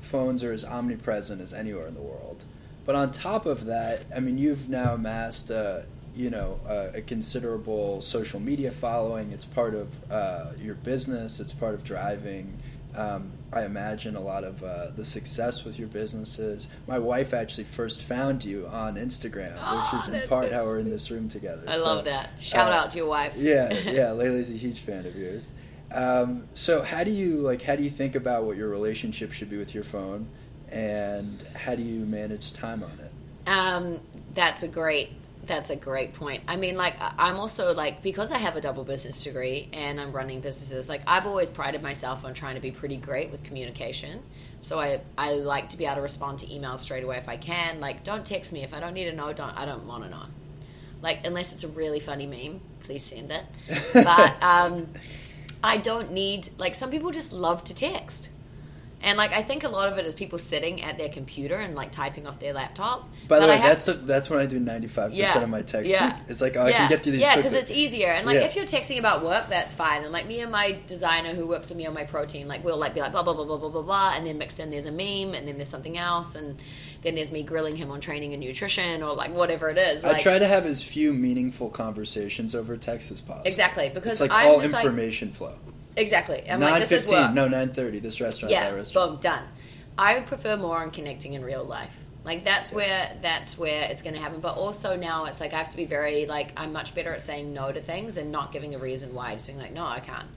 phones are as omnipresent as anywhere in the world. But on top of that, I mean, you've now amassed, uh, you know, uh, a considerable social media following. It's part of uh, your business. It's part of driving. Um, I imagine a lot of uh, the success with your businesses. My wife actually first found you on Instagram, oh, which is in part so how we're in this room together. I so, love that. Shout uh, out to your wife. yeah, yeah. Layla's a huge fan of yours. Um, so how do you like? How do you think about what your relationship should be with your phone, and how do you manage time on it? Um, that's a great. That's a great point. I mean, like, I'm also like because I have a double business degree and I'm running businesses. Like, I've always prided myself on trying to be pretty great with communication. So I I like to be able to respond to emails straight away if I can. Like, don't text me if I don't need to know. Don't I don't want to know. Like, unless it's a really funny meme, please send it. But um, I don't need like some people just love to text. And like I think a lot of it is people sitting at their computer and like typing off their laptop. By the but way, that's a, that's when I do ninety five percent of my texting. Yeah. It's like oh, yeah. I can get through these. Yeah, because it's easier. And like yeah. if you're texting about work, that's fine. And like me and my designer who works with me on my protein, like we'll like be like blah blah blah blah blah blah blah, and then mixed in there's a meme, and then there's something else, and then there's me grilling him on training and nutrition or like whatever it is. Like, I try to have as few meaningful conversations over text as possible. Exactly because it's like I'm all information like, flow. Exactly. I'm nine like, fifteen. No, nine thirty. This restaurant. Yeah. That restaurant. Boom. Done. I would prefer more on connecting in real life. Like that's where that's where it's going to happen. But also now it's like I have to be very like I'm much better at saying no to things and not giving a reason why. Just being like, no, I can't,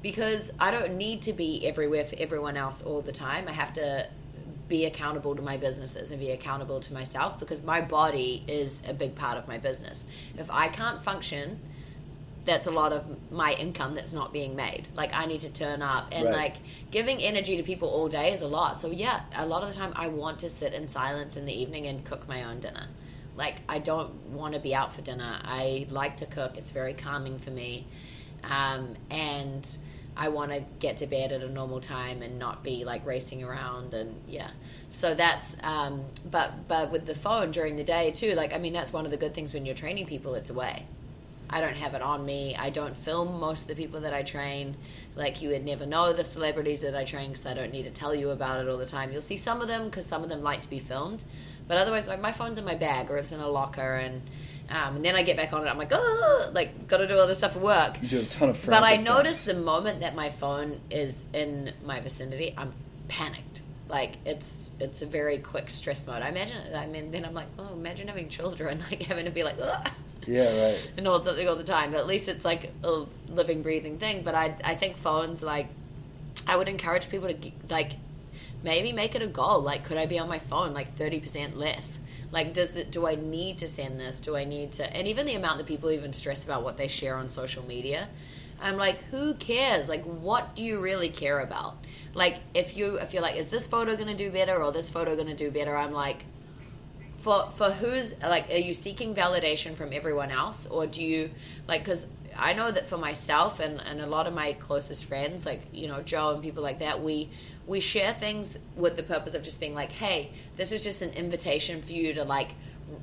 because I don't need to be everywhere for everyone else all the time. I have to be accountable to my businesses and be accountable to myself because my body is a big part of my business. If I can't function that's a lot of my income that's not being made. Like I need to turn up and right. like giving energy to people all day is a lot. So yeah, a lot of the time I want to sit in silence in the evening and cook my own dinner. Like I don't want to be out for dinner. I like to cook. It's very calming for me. Um, and I want to get to bed at a normal time and not be like racing around and yeah. So that's um, but but with the phone during the day too. Like I mean that's one of the good things when you're training people. It's away I don't have it on me. I don't film most of the people that I train. Like you would never know the celebrities that I train because I don't need to tell you about it all the time. You'll see some of them because some of them like to be filmed, but otherwise, my phone's in my bag or it's in a locker, and um, and then I get back on it. I'm like, oh, like got to do all this stuff for work. You do a ton of. But I notice the moment that my phone is in my vicinity, I'm panicked like it's it's a very quick stress mode. I imagine. I mean, then I'm like, oh, imagine having children, like having to be like, Ugh yeah, right. and hold something all the time. But at least it's like a living, breathing thing. But I, I think phones, like, I would encourage people to like maybe make it a goal. Like, could I be on my phone like thirty percent less? Like, does it? Do I need to send this? Do I need to? And even the amount that people even stress about what they share on social media. I'm like, who cares? Like, what do you really care about? Like, if you if you're like, is this photo gonna do better or this photo gonna do better? I'm like, for for who's like are you seeking validation from everyone else or do you like because i know that for myself and and a lot of my closest friends like you know joe and people like that we we share things with the purpose of just being like hey this is just an invitation for you to like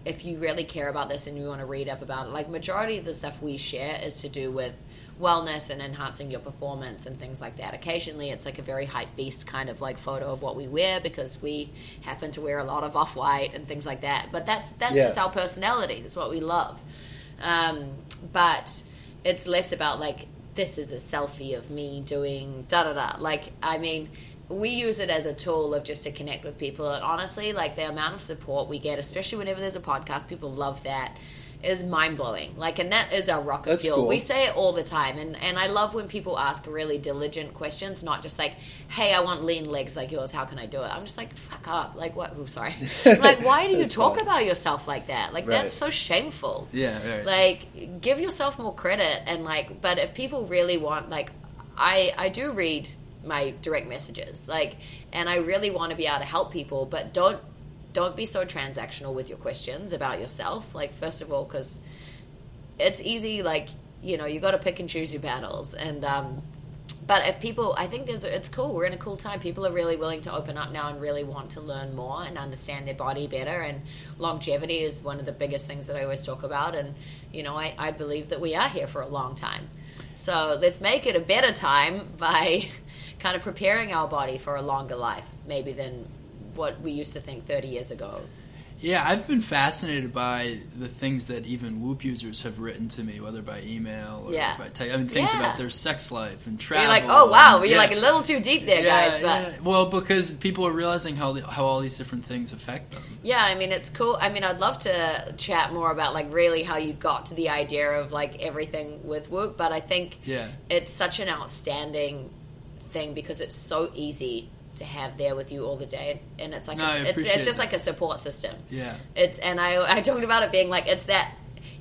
if you really care about this and you want to read up about it, like majority of the stuff we share is to do with wellness and enhancing your performance and things like that. Occasionally, it's like a very hype beast kind of like photo of what we wear because we happen to wear a lot of off white and things like that. But that's that's Yeah. just our personality. That's what we love. Um, but it's less about like this is a selfie of me doing da da da. Like I mean. We use it as a tool of just to connect with people, and honestly, like the amount of support we get, especially whenever there's a podcast, people love that, is mind blowing. Like, and that is our rocket That's fuel. cool. We say it all the time, and and I love when people ask really diligent questions, not just like, "Hey, I want lean legs like yours. How can I do it?" I'm just like, "Fuck up!" Like, what? Oh, sorry. like, why do you talk about yourself like that? Like, Right. that's so shameful Yeah, right. like give yourself more credit and like but if people really want like i i do read my direct messages. Like and i really want to be able to help people but don't don't be so transactional with your questions about yourself. Like first of all because it's easy like you know you got to pick and choose your battles. And um but if people i think there's it's cool. We're in a cool time. People are really willing to open up now and really want to learn more and understand their body better. And longevity is one of the biggest things that i always talk about. And you know i, I believe that we are here for a long time so let's make it a better time by kind of preparing our body for a longer life maybe than what we used to think 30 years ago Yeah, I've been fascinated by the things that even Whoop users have written to me, whether by email or Yeah. by text. I mean, things Yeah. about their sex life and travel. you're like oh wow and- you're yeah. like a little too deep there guys but. Well, because people are realizing how the, how all these different things affect them. Yeah, I mean it's cool. I mean, I'd love to chat more about like really how you got to the idea of like everything with Whoop, but I think Yeah. it's such an outstanding thing because it's so easy to have there with you all the day, and it's like No, a, it's, it's just like a support system. Yeah. It's and I I talked about it being like it's that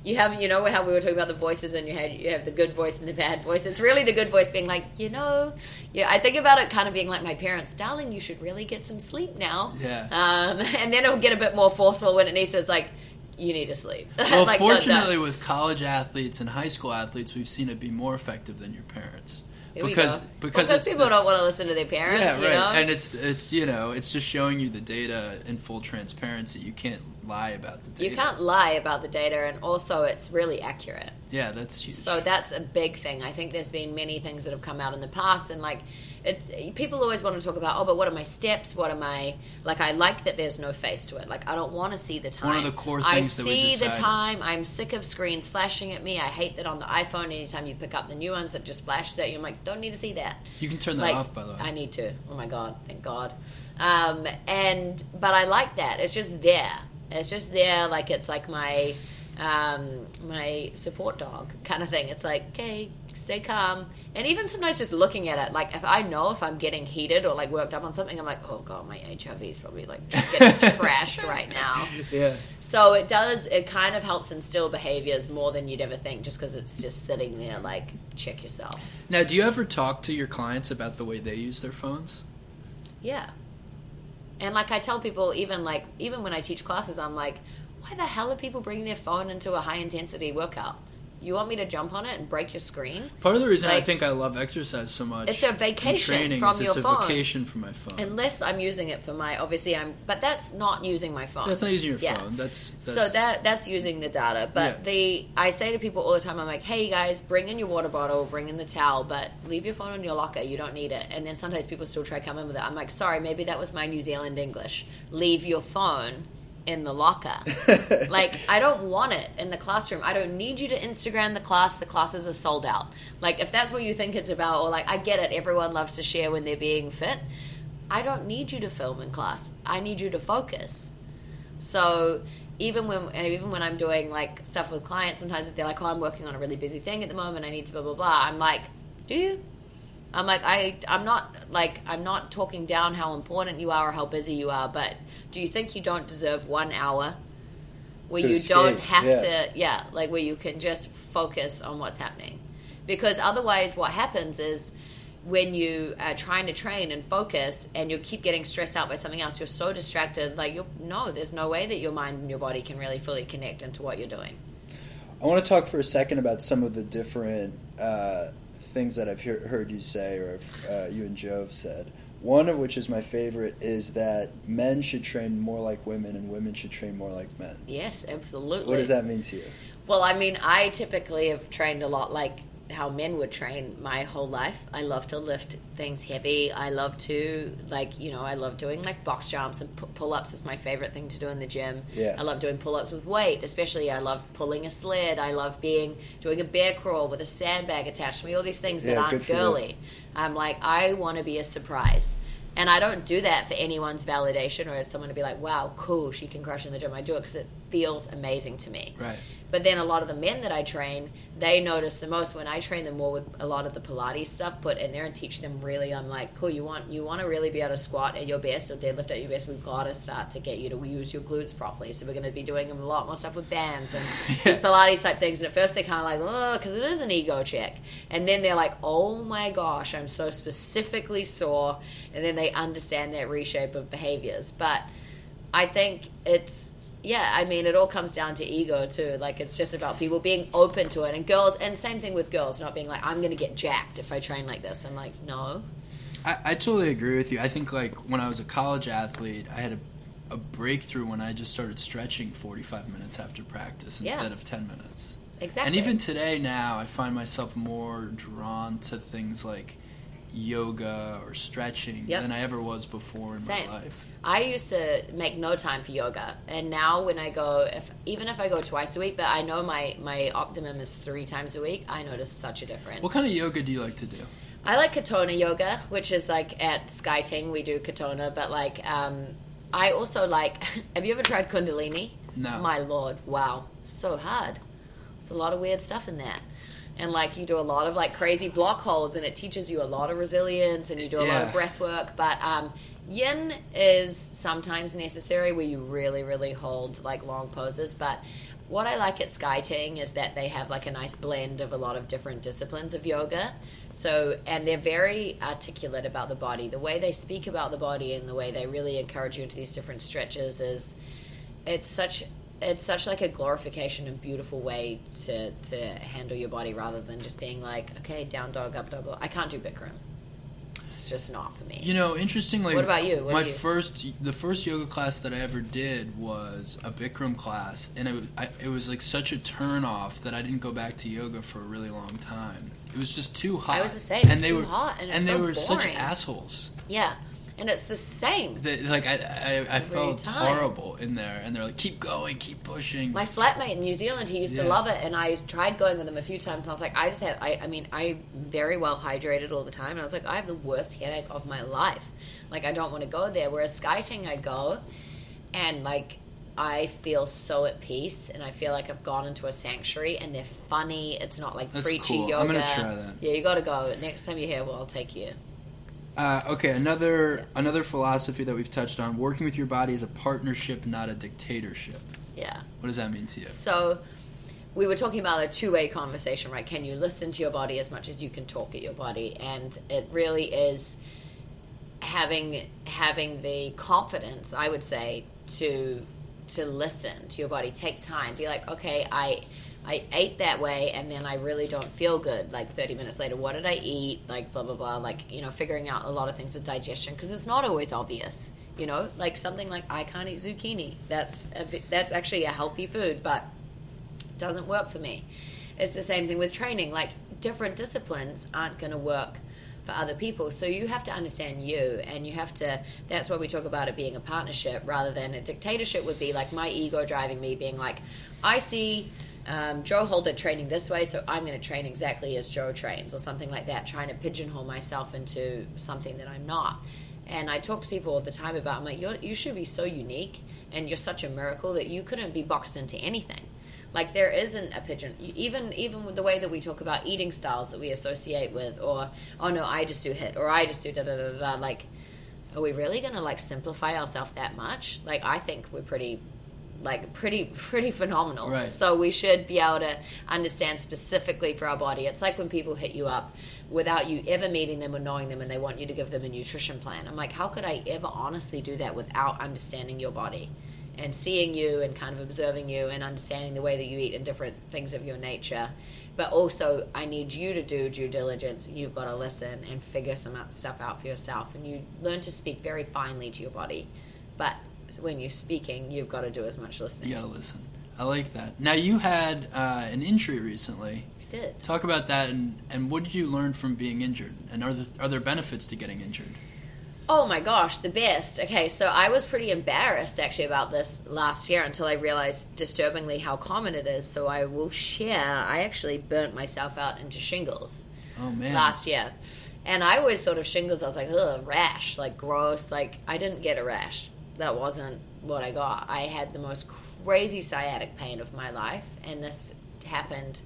you have you know how we were talking about the voices and you had you have the good voice and the bad voice. It's really the good voice being like you know yeah I think about it kind of being like my parents, darling, you should really get some sleep now. Yeah. Um, and then it'll get a bit more forceful when it needs to. It's like you need to sleep. Well, Like, fortunately, with college athletes and high school athletes, we've seen it be more effective than your parents. Because because, because people this- don't want to listen to their parents. Yeah, you right. know? And it's it's you know it's just showing you the data in full transparency. You can't lie about the data. you can't lie about the data, and also it's really accurate. Yeah, that's huge. So that's a big thing. I think there's been many things that have come out in the past, and like, it's people always want to talk about, oh, but what are my steps? What am I like? I like that there's no face to it. Like, I don't want to see the time. One of the core I things that we see the time. I'm sick of screens flashing at me. I hate that on the iPhone. Anytime you pick up the new ones that just flashes at you, I'm like, don't need to see that. you can turn that like, off, by the way. I need to. Oh my god, thank God. Um, and but I like that. It's just there. It's just there. Like it's like my um, my support dog kind of thing. It's like okay, stay calm. And even sometimes just looking at it, like if I know if I'm getting heated or like worked up on something, I'm like, oh god, my HRV is probably like getting trashed right now. Yeah. So it does. It kind of helps instill behaviors more than you'd ever think, just because it's just sitting there. Like check yourself. now, do you ever talk to your clients about the way they use their phones? Yeah. And like I tell people, even like even when I teach classes, I'm like, why the hell are people bringing their phone into a high intensity workout? You want me to jump on it and break your screen? Part of the reason I think I love exercise so much, It's a vacation training from is your it's a phone. vacation from my phone. Unless I'm using it for my obviously I'm, but that's not using my phone. that's not using your Yeah. phone. That's, that's So that that's using the data. But Yeah. the I say to people all the time, I'm like, hey guys, bring in your water bottle, bring in the towel, but leave your phone in your locker. You don't need it. And then sometimes people still try to come in with it. I'm like, sorry, maybe that was my New Zealand English. Leave your phone in the locker. like I don't want it in the classroom. I don't need you to Instagram the class. The classes are sold out. Like if that's what you think it's about, or like I get it. Everyone loves to share when they're being fit. I don't need you to film in class. I need you to focus. So even when and even when I'm doing like stuff with clients, sometimes if they're like, "Oh, I'm working on a really busy thing at the moment. I need to blah blah blah," I'm like, "Do you?" I'm like, I I'm not like I'm not talking down how important you are or how busy you are, but do you think you don't deserve one hour where To you escape, don't have yeah. to yeah, like where you can just focus on what's happening? Because otherwise, what happens is when you are trying to train and focus and you keep getting stressed out by something else, you're so distracted. Like, you no, there's no way that your mind and your body can really fully connect into what you're doing. I want to talk for a second about some of the different uh, things that I've hear, heard you say or uh, you and Joe have said. One of which is my favorite is that men should train more like women and women should train more like men. Yes, absolutely. What does that mean to you? Well, I mean, I typically have trained a lot like how men would train my whole life. I love to lift things heavy. I love to like you know I love doing like box jumps and pull ups is my favorite thing to do in the gym. Yeah. I love doing pull ups with weight, especially I love pulling a sled. I love being doing a bear crawl with a sandbag attached to me. All these things that aren't girly. I'm like I want to be a surprise. And I don't do that for anyone's validation or someone to be like, wow, cool, she can crush in the gym. I do it because it feels amazing to me. Right. But then a lot of the men that I train, they notice the most when I train them more with a lot of the Pilates stuff put in there and teach them really. I'm like, cool. You want you want to really be able to squat at your best or deadlift at your best. We've got to start to get you to use your glutes properly. So we're going to be doing a lot more stuff with bands and these Pilates type things. And at first they're kind of like, oh, because it is an ego check. And then they're like, oh my gosh, I'm so specifically sore. And then they understand that reshape of behaviors. But I think it's yeah, I mean, it all comes down to ego too. Like, it's just about people being open to it, and girls, and same thing with girls, not being like, I'm going to get jacked if I train like this. I'm like, no, I, I totally agree with you. I think like when I was a college athlete, I had a, a breakthrough when I just started stretching 45 minutes after practice Yeah. instead of 10 minutes. exactly. And even today now, I find myself more drawn to things like yoga or stretching Yep. than I ever was before in Same. my life. I used to make no time for yoga, and now when I go, if even if I go twice a week, but I know my my optimum is three times a week, I notice such a difference. What kind of yoga do you like to do? I like Katonah yoga, which is like at Skyting we do Katonah, but like um, I also like. Have you ever tried Kundalini? No. My lord, wow, so hard. It's a lot of weird stuff in that. And like you do a lot of like crazy block holds, and it teaches you a lot of resilience, and you do a lot of breath work. But um, yin is sometimes necessary where you really, really hold like long poses. But what I like at Sky Skyting is that they have like a nice blend of a lot of different disciplines of yoga. So, and they're very articulate about the body. The way they speak about the body and the way they really encourage you into these different stretches is it's such it's such like a glorification and beautiful way to to handle your body rather than just being like okay down dog up dog I can't do Bikram. It's just not for me. You know, interestingly, What about you? What my you- first, the first yoga class that I ever did was a Bikram class, and it was, I, it was like such a turn off that I didn't go back to yoga for a really long time. It was just too hot. I was the same. And they too were hot, and it's they so were such assholes. yeah, and it's the same. That, like I, I, I felt time. horrible in there, and they're like, "Keep going, keep pushing." My flatmate in New Zealand, he used to love it, and I tried going with him a few times. And I was like, I just have, I, I mean, I'm very well hydrated all the time, and I was like, I have the worst headache of my life. Like, I don't want to go there. Whereas Skyting, I go, and like, I feel so at peace, and I feel like I've gone into a sanctuary, and they're funny. It's not like That's preachy cool. yoga. I'm gonna try that. Yeah, you got to go next time you're here. Well, I'll take you. Uh, okay, another another philosophy that we've touched on: working with your body is a partnership, not a dictatorship. Yeah. What does that mean to you? So we were talking about a two-way conversation, right? Can you listen to your body as much as you can talk at your body? And it really is having having the confidence, I would say, to to listen to your body. Take time. Be like, okay, I I ate that way and then I really don't feel good like 30 minutes later. What did I eat? Like blah blah blah, like, you know, figuring out a lot of things with digestion because it's not always obvious. You know, like something like I can't eat zucchini. That's a, that's actually a healthy food, but doesn't work for me. It's the same thing with training. Like different disciplines aren't going to work for other people. So you have to understand you, and you have to. That's why we talk about it being a partnership rather than a dictatorship. Would be like my ego driving me, being like, I see. Um, Joe Holder training this way, so I'm going to train exactly as Joe trains, or something like that, trying to pigeonhole myself into something that I'm not. And I talk to people all the time about, I'm like, you should be so unique, and you're such a miracle that you couldn't be boxed into anything. Like there isn't a pigeon. Even even with the way that we talk about eating styles that we associate with, or oh no, I just do HIIT, or I just do da da da da. Like, are we really gonna like simplify ourselves that much? Like, I think we're pretty, like pretty pretty phenomenal. Right. So we should be able to understand specifically for our body. It's like when people hit you up without you ever meeting them or knowing them, and they want you to give them a nutrition plan. I'm like, how could I ever honestly do that without understanding your body? and seeing you and kind of observing you and understanding the way that you eat and different things of your nature but also I need you to do due diligence. You've got to listen and figure some stuff out for yourself, and you learn to speak very finely to your body. But when you're speaking, you've got to do as much listening. You got to listen. I like that. Now you had uh, an injury recently. I did. Talk about that, and, and what did you learn from being injured? And are there, are there benefits to getting injured? Oh my gosh, the best. Okay, so I was pretty embarrassed actually about this last year until I realized disturbingly how common it is. So I will share. I actually burnt myself out into shingles Oh man. last year. And I always thought of shingles, I was like, ugh, rash, like gross. Like, I didn't get a rash. That wasn't what I got. I had the most crazy sciatic pain of my life, and this happened.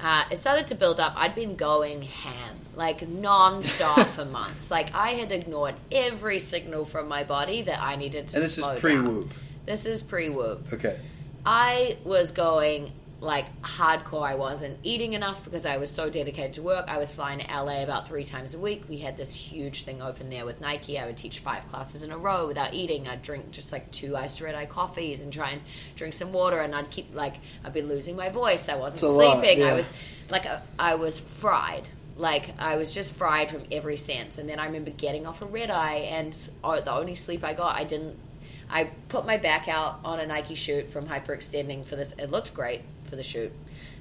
Uh, it started to build up. I'd been going ham, like non-stop for months. Like I had ignored every signal from my body that I needed to And this is pre whoop. This is pre-whoop. Okay. I was going like hardcore. I wasn't eating enough because I was so dedicated to work. I was flying to LA about three times a week. We had this huge thing open there with Nike. I would teach five classes in a row without eating. I'd drink just like two iced red eye coffees and try and drink some water. And I'd keep like I'd be losing my voice. I wasn't a lot, sleeping. I was like a, I was fried. Like I was just fried from every sense. And then I remember getting off a red eye, and oh, the only sleep I got, I didn't I put my back out on a Nike shoot from hyperextending for this. It looked great for the shoot,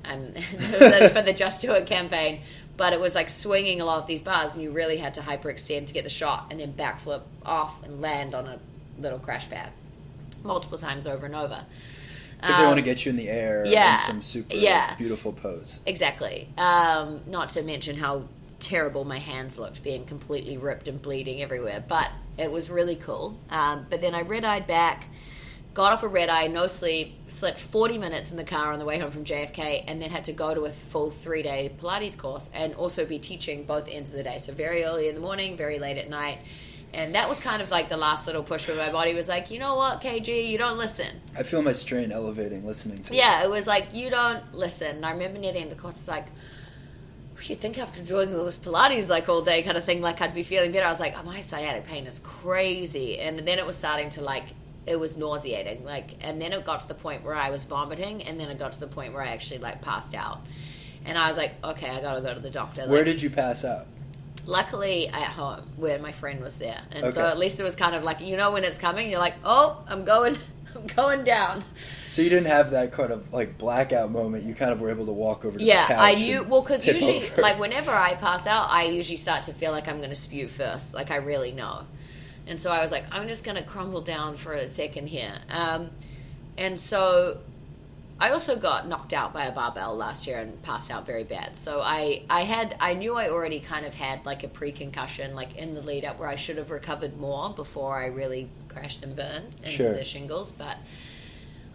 um, for the Just Do It campaign. But it was like swinging a lot of these bars, and you really had to hyperextend to get the shot, and then backflip off and land on a little crash pad multiple times over and over. Because they Um, want to get you in the air yeah, in some super yeah. beautiful pose. Exactly. Um, not to mention how terrible my hands looked, being completely ripped and bleeding everywhere. But it was really cool. Um, but then I red eyed back, got off a red eye, no sleep, slept 40 minutes in the car on the way home from JFK, and then had to go to a full three day Pilates course and also be teaching both ends of the day. So very early in the morning, very late at night. And that was kind of like the last little push where my body was like, you know what, KG, you don't listen. I feel my strain elevating listening to Yeah, this. it was like you don't listen. And I remember near the end of the course, it's like you think after doing all this Pilates like all day kind of thing, like I'd be feeling better. I was like, oh, my sciatic pain is crazy, and then it was starting to like it was nauseating, like, and then it got to the point where I was vomiting, and then it got to the point where I actually like passed out, and I was like, okay, I gotta go to the doctor. Where Like, did you pass out? luckily at home where my friend was there, and so at least it was kind of like you know when it's coming, you're like, oh, I'm going, I'm going down. So you didn't have that kind of like blackout moment. You kind of were able to walk over to Yeah, the couch. I knew. Well, because usually, over. like, whenever I pass out, I usually start to feel like I'm going to spew first. Like, I really know. And so I was like, I'm just going to crumble down for a second here. Um, and so I also got knocked out by a barbell last year and passed out very bad. So I, I had, I knew I already kind of had like a pre-concussion, like in the lead up, where I should have recovered more before I really crashed and burned into Sure. the shingles. But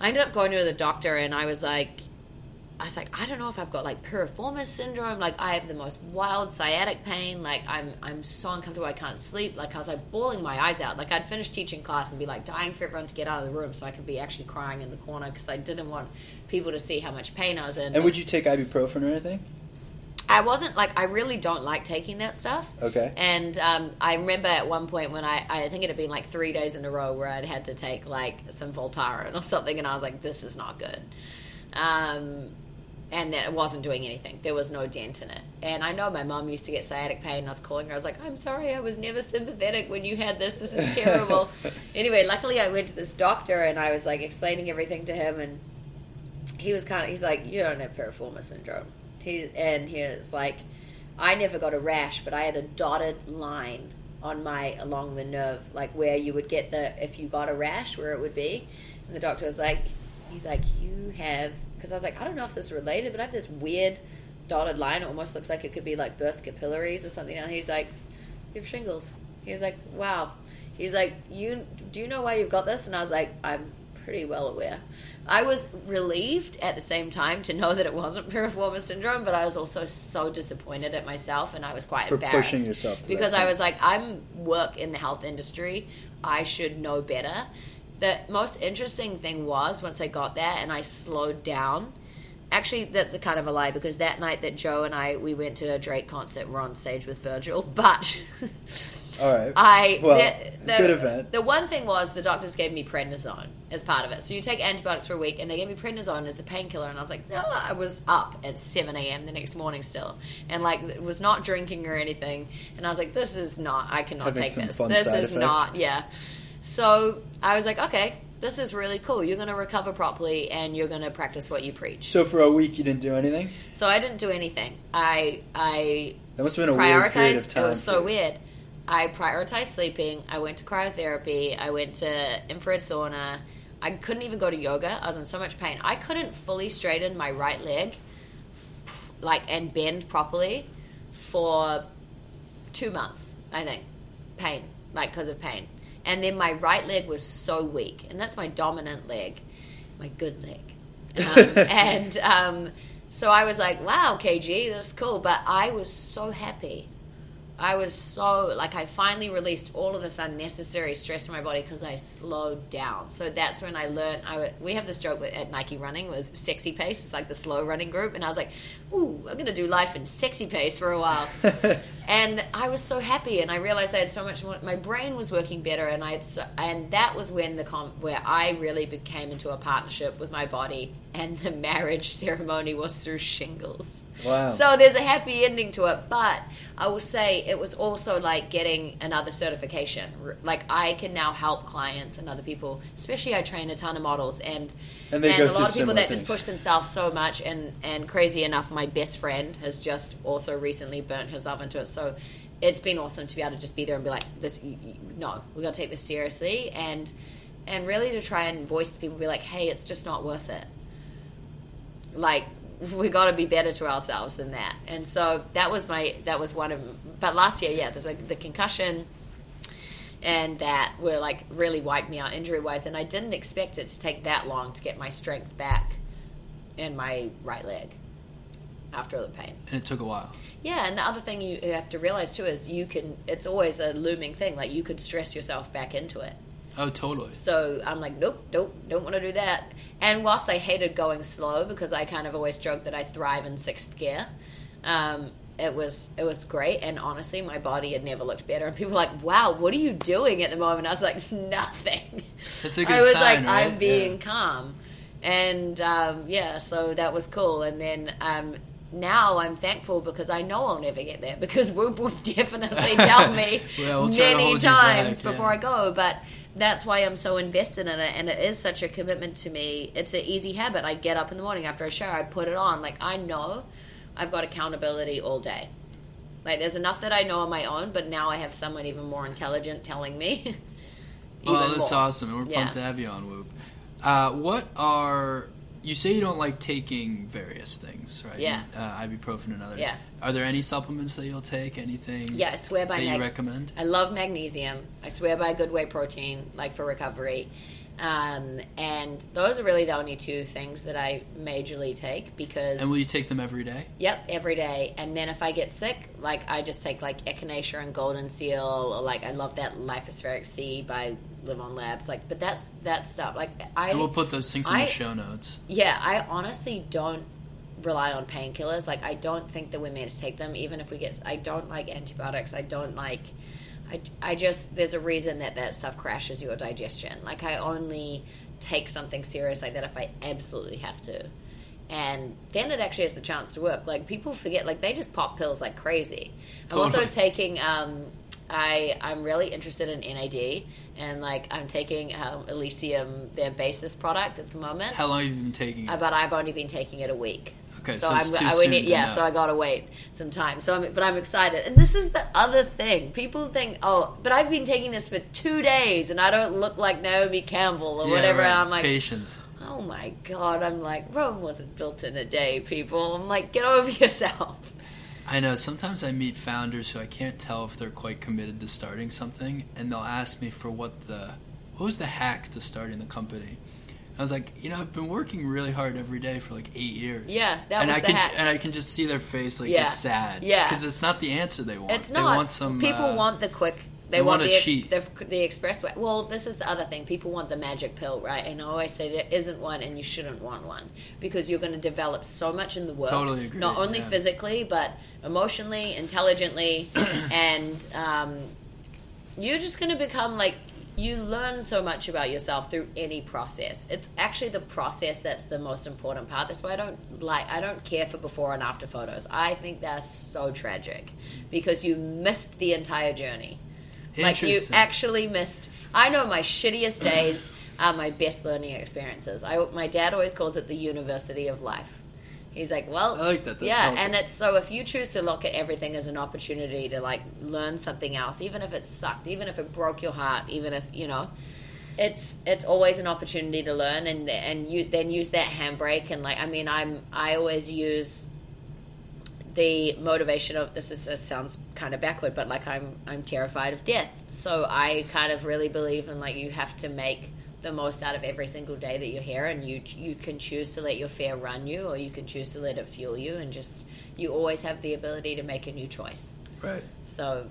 I ended up going to the doctor, and I was like, I was like, I don't know if I've got like piriformis syndrome. Like I have the most wild sciatic pain. Like I'm I'm so uncomfortable. I can't sleep. Like I was like bawling my eyes out. Like I'd finish teaching class and be like dying for everyone to get out of the room so I could be actually crying in the corner because I didn't want people to see how much pain I was in. and would you take ibuprofen or anything? I wasn't like I really don't like taking that stuff. Okay. And um, I remember at one point when I I think it had been like three days in a row where I'd had to take like some Voltaren or something, and I was like, this is not good. Um, and then it wasn't doing anything. There was no dent in it. And I know my mom used to get sciatic pain. And I was calling her. I was like, I'm sorry, I was never sympathetic when you had this. This is terrible. anyway, luckily I went to this doctor and I was like explaining everything to him, and he was kind of he's like, you don't have piriformis syndrome. He and he was like, I never got a rash, but I had a dotted line on my along the nerve, like where you would get the if you got a rash, where it would be. And the doctor was like, he's like, you have because I was like, I don't know if this is related, but I have this weird dotted line. It almost looks like it could be like burst capillaries or something. And he's like, you have shingles. He's like, wow. He's like, you do you know why you've got this? And I was like, I'm pretty well aware. I was relieved at the same time to know that it wasn't piriformis syndrome, but I was also so disappointed at myself, and I was quite For embarrassed pushing yourself because I was like, I'm work in the health industry. I should know better. The most interesting thing was once I got there and I slowed down. Actually, that's a kind of a lie because that night that Joe and I we went to a Drake concert, we're on stage with Virgil, but All right. I well, the, the, good event. The one thing was the doctors gave me prednisone as part of it. So you take antibiotics for a week, and they gave me prednisone as the painkiller. And I was like, no, I was up at seven a.m. the next morning still, and like was not drinking or anything. And I was like, this is not. I cannot Having take this. This is effects. not. Yeah. So I was like, okay, this is really cool. You're going to recover properly, and you're going to practice what you preach. so for a week, you didn't do anything. So I didn't do anything. I I That must have been a weird period of prioritized. time. It was so you. weird. I prioritized sleeping. I went to cryotherapy. I went to infrared sauna. I couldn't even go to yoga. I was in so much pain. I couldn't fully straighten my right leg, like and bend properly, for two months. I think pain, like because of pain. And then my right leg was so weak, and that's my dominant leg, my good leg. Um, and um, so I was like, "Wow, KG, that's cool." But I was so happy. I was so like I finally released all of this unnecessary stress in my body because I slowed down. So that's when I learned. I we have this joke at Nike Running with Sexy Pace. It's like the slow running group, and I was like, "Ooh, I'm gonna do life in Sexy Pace for a while." and I was so happy, and I realized I had so much more. My brain was working better, and I had so, and that was when the com- where I really became into a partnership with my body, and the marriage ceremony was through shingles. Wow. So there's a happy ending to it, but I will say it was also like getting another certification. Like I can now help clients and other people, especially I train a ton of models and And go a lot of people that just push themselves so much and and crazy enough my best friend has just also recently burnt herself into it. So it's been awesome to be able to just be there and be like this no, we got to take this seriously and and really to try and voice to people be like, "Hey, it's just not worth it." like we got to be better to ourselves than that and so that was my that was one of but last year yeah there's like the concussion and that were like really wiped me out injury wise and i didn't expect it to take that long to get my strength back in my right leg after the pain And it took a while. yeah and the other thing you have to realize too is you can it's always a looming thing like you could stress yourself back into it Oh, totally. so I'm like, nope, nope, don't want to do that. And whilst I hated going slow because I kind of always joked that I thrive in sixth gear, um, it was it was great. And honestly, my body had never looked better. And people were like, wow, what are you doing at the moment? I was like, nothing. That's a good I was sign, like, right? I'm being Yeah. calm, and um, yeah, so that was cool. And then. Um, now I'm thankful because I know I'll never get there because Whoop will definitely tell me Well, we'll many you back, times before yeah. I go. But that's why I'm so invested in it, and it is such a commitment to me. It's an easy habit. I get up in the morning after a shower, I put it on. Like I know I've got accountability all day. Like there's enough that I know on my own, but now I have someone even more intelligent telling me. Even that's more. awesome. and We're Yeah. pumped to have you on Whoop. Uh, what are you say you don't like taking various things, right? Yeah. Uh, ibuprofen and others. Yeah. Are there any supplements that you'll take? Anything? Yeah, I swear by that you recommend. I love magnesium. I swear by good whey protein, like for recovery. Um, and those are really the only two things that I majorly take because And will you take them every day? Yep, every day. And then if I get sick, like I just take like echinacea and golden seal, or like I love that Lypo-Spheric C by LivOn Labs. Like, but that's that stuff. Like I, And we'll put those things in the show notes. yeah, I honestly don't rely on painkillers. Like I don't think that we're meant to take them, even if we get. I don't like antibiotics. I don't like. I, I just there's a reason that that stuff crashes your digestion. Like I only take something serious like that if I absolutely have to. And then it actually has the chance to work. Like people forget, like they just pop pills like crazy. I'm also taking. Um, I I'm really interested in NAD, and like I'm taking um, Elysium, their basis product at the moment. How long have you been taking it? Uh, but I've only been taking it a week. Okay, so, so I'm, I would need, yeah, know. so I gotta wait some time. So, I'm, but I'm excited, and this is the other thing. People think, oh, but I've been taking this for two days, and I don't look like Naomi Campbell or Yeah, whatever. right. I'm like, patience. oh my god, I'm like, Rome wasn't built in a day, people. I'm like, get over yourself. I know. Sometimes I meet founders who I can't tell if they're quite committed to starting something, and they'll ask me for what the what was the hack to starting the company. I was like, you know, I've been working really hard every day for like eight years. Yeah, that and was I the can hack. and I can just see their face like Yeah. it's sad. Yeah. because it's not the answer they want. It's They not. want some. people uh, want the quick. They, they want, want the, ex, cheat. the the express way. Well, this is the other thing. People want the magic pill, right? And I always say there isn't one, and you shouldn't want one because you're going to develop so much in the world. Totally agree, Not only yeah. physically, but emotionally, intelligently, and um, you're just going to become like you learn so much about yourself through any process. It's actually the process that's the most important part. That's why I don't like I don't care for before and after photos. I think that's so tragic because you missed the entire journey. Like you actually missed. I know my shittiest days are my best learning experiences. I my dad always calls it the university of life. He's like, well, I like that. That's yeah, healthy. and it's so if you choose to look at everything as an opportunity to like learn something else, even if it sucked, even if it broke your heart, even if you know, it's it's always an opportunity to learn and and you then use that handbrake and like I mean I'm I always use the motivation of this is this sounds kind of backward but like I'm I'm terrified of death so I kind of really believe in like you have to make the most out of every single day that you're here and you you can choose to let your fear run you or you can choose to let it fuel you and just you always have the ability to make a new choice Right. so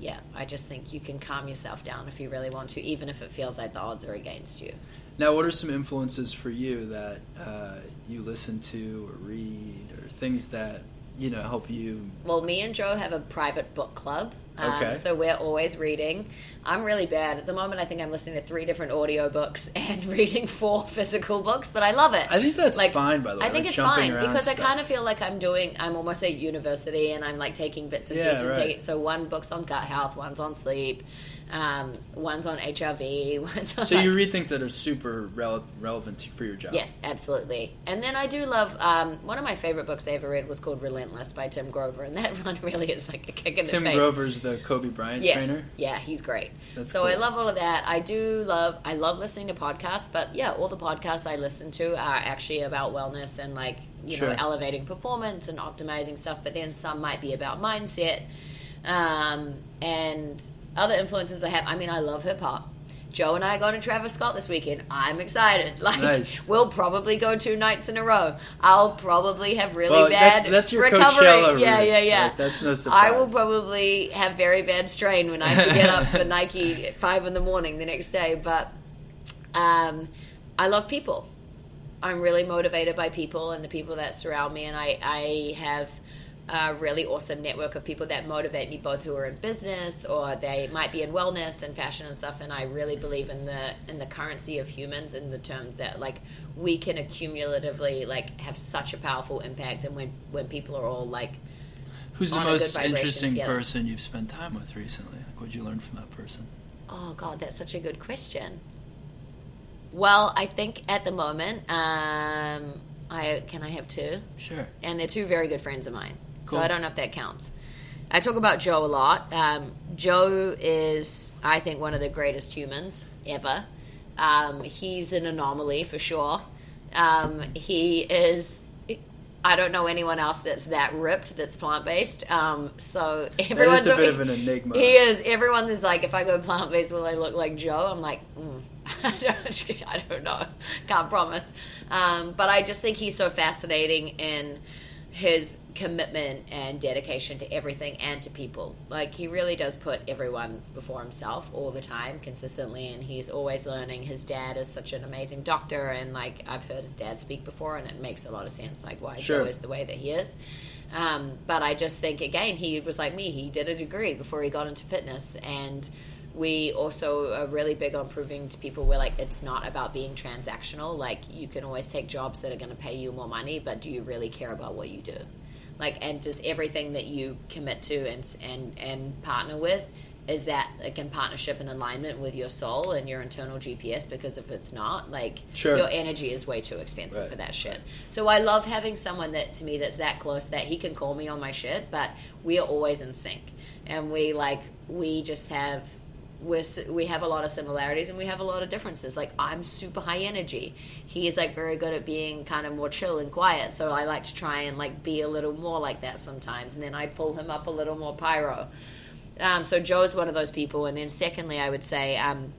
yeah I just think you can calm yourself down if you really want to even if it feels like the odds are against you Now, what are some influences for you that uh, you listen to or read or things that you know help you? Well, me and Joe have a private book club. Um, Okay. So we're always reading. I'm really bad. At the moment, I think I'm listening to three different audiobooks and reading four physical books, but I love it. I think that's like, fine, by the way, I think like it's fine because I kind of feel like I'm doing, I'm almost at university and I'm like taking bits and Yeah, pieces. right. Taking, so one book's on gut health, one's on sleep, um, one's on HRV, one's on So like- you read things that are super rele- relevant to, for your job. Yes, absolutely. And then I do love um, one of my favorite books I ever read was called Relentless by Tim Grover, and that one really is like a kick in Tim the face. Tim Grover's the Kobe Bryant Yes, trainer. yeah, he's great. That's so I love all of that. I do love I love listening to podcasts, but yeah, all the podcasts I listen to are actually about wellness and like you know elevating performance and optimizing stuff. But then some might be about mindset um, and other influences I have. I mean, I love hip hop. Joe and I are going to Travis Scott this weekend. I'm excited. Like, Nice. we'll probably go two nights in a row. I'll probably have really Well, bad that's your recovery. Coachella yeah, yeah, yeah. Like, that's no surprise. I will probably have very bad strain when I have to get up for Nike at five in the morning the next day. But um, I love people. I'm really motivated by people and the people that surround me, and I, I have a really awesome network of people that motivate me, both who are in business or they might be in wellness and fashion and stuff. And I really believe in the in the currency of humans in the terms that like we can accumulatively like have such a powerful impact. And when when people are all like Who's the on a good most interesting together. person you've spent time with recently? Like, what'd you learn from that person? Oh God, that's such a good question. Well, I think at the moment, um, I can I have two, Sure. and they're two very good friends of mine. Cool. So I don't know if that counts. I talk about Joe a lot. Um, Joe is, I think, one of the greatest humans ever. Um, he's an anomaly for sure. Um, he is. I don't know anyone else that's that ripped that's plant based. Um, so everyone's a bit of an enigma. He is. Everyone is like, if I go plant based, will I look like Joe? I'm like, mm, I, don't, I don't know. Can't promise. Um, but I just think he's so fascinating in his commitment and dedication to everything and to people. Like he really does put everyone before himself all the time, consistently, and he's always learning. His dad is such an amazing doctor, and like I've heard his dad speak before, and it makes a lot of sense, like why Sure. Joe is the way that he is. Um, but I just think again, he was like me. He did a degree before he got into fitness, and we also are really big on proving to people we're like it's not about being transactional. Like you can always take jobs that are going to pay you more money, but do you really care about what you do? Like, and does everything that you commit to and and and partner with is that like in partnership and alignment with your soul and your internal GPS? Because if it's not, like Sure. your energy is way too expensive Right. for that shit. So I love having someone that to me that's that close that he can call me on my shit, but we are always in sync, and we like we just have we're, we have a lot of similarities and we have a lot of differences. Like I'm super high energy. He is like very good at being kind of more chill and quiet. So I like to try and like be a little more like that sometimes. And then I pull him up a little more pyro. Um, so Joe's one of those people. And then secondly, I would say, um,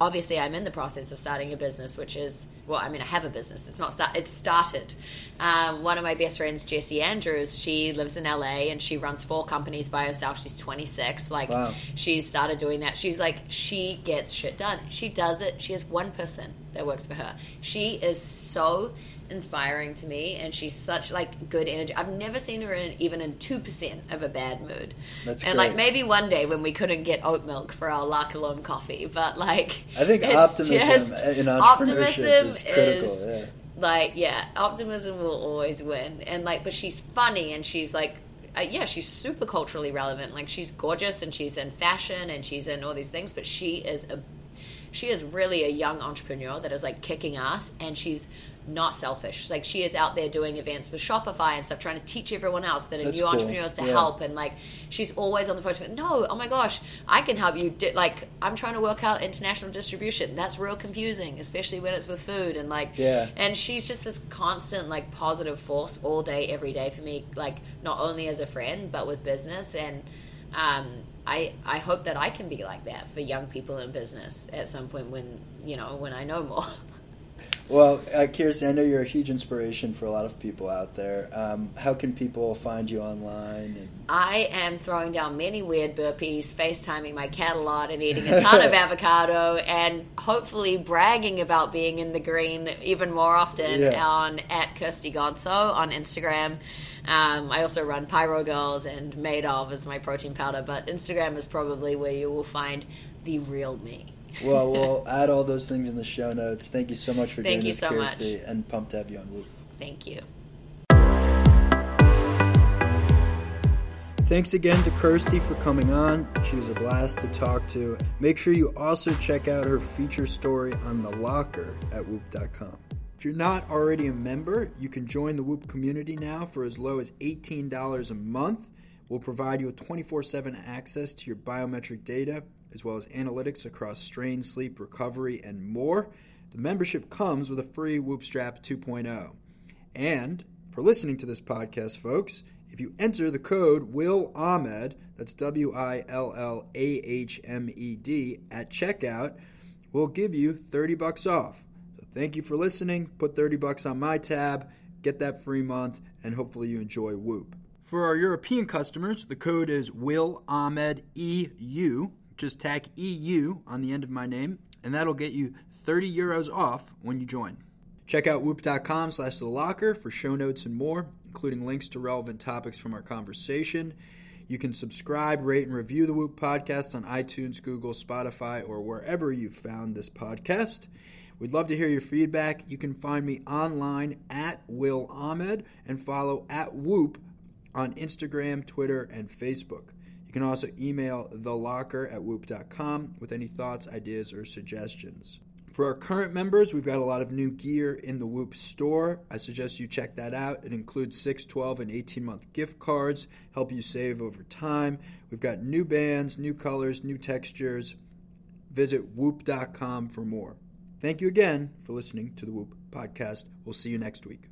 obviously I'm in the process of starting a business, which is well, I mean, I have a business. It's not start. It's started. Um, one of my best friends, Jessie Andrews, she lives in LA and she runs four companies by herself. She's 26. Like, Wow. she's started doing that. She's like, she gets shit done. She does it. She has one person that works for her. She is so inspiring to me, and she's such like good energy. I've never seen her in even in two percent of a bad mood. That's and like maybe one day when we couldn't get oat milk for our La Colombe coffee, but like I think optimism just- in entrepreneurship optimism is critical. is- yeah. like yeah optimism will always win and like but she's funny and she's like uh, yeah she's super culturally relevant like she's gorgeous and she's in fashion and she's in all these things but she is a she is really a young entrepreneur that is like kicking ass and she's not selfish like she is out there doing events with shopify and stuff trying to teach everyone else that are That's new cool. entrepreneurs to Yeah. help and like she's always on the phone to me no oh my gosh i can help you like i'm trying to work out international distribution that's real confusing especially when it's with food and like Yeah. and she's just this constant like positive force all day every day for me like not only as a friend but with business and um, I, I hope that I can be like that for young people in business at some point when you know when I know more. Well, uh, Kirsty, I know you're a huge inspiration for a lot of people out there. Um, how can people find you online? And I am throwing down many weird burpees, FaceTiming my cat a lot, and eating a ton of avocado, and hopefully bragging about being in the green even more often Yeah. on at Kirsty Godso on Instagram. Um, I also run Pyro Girls and Made of as my protein powder, but Instagram is probably where you will find the real me. Well, we'll add all those things in the show notes. Thank you so much for Thank doing this, so much. Kirsty, and pumped to have you on Whoop. Thank you. Thanks again to Kirsty for coming on. She was a blast to talk to. Make sure you also check out her feature story on the locker at whoop.com. If you're not already a member, you can join the Whoop community now for as low as $18 a month. We'll provide you with 24 7 access to your biometric data, as well as analytics across strain, sleep, recovery, and more. The membership comes with a free Whoop Strap 2.0. And for listening to this podcast, folks, if you enter the code Will Ahmed, that's W I L L A H M E D, at checkout, we'll give you 30 bucks off. So thank you for listening. Put 30 bucks on my tab, get that free month, and hopefully you enjoy Whoop. For our European customers, the code is Will Ahmed EU. Just tack EU on the end of my name, and that'll get you 30 euros off when you join. Check out whoop.com slash the locker for show notes and more, including links to relevant topics from our conversation. You can subscribe, rate, and review the Whoop podcast on iTunes, Google, Spotify, or wherever you found this podcast. We'd love to hear your feedback. You can find me online at Will Ahmed and follow at Whoop on Instagram, Twitter, and Facebook. You can also email thelocker at whoop.com with any thoughts, ideas, or suggestions. For our current members, we've got a lot of new gear in the Whoop store. I suggest you check that out. It includes 6, 12, and 18 month gift cards, help you save over time. We've got new bands, new colors, new textures. Visit whoop.com for more. Thank you again for listening to the Whoop podcast. We'll see you next week.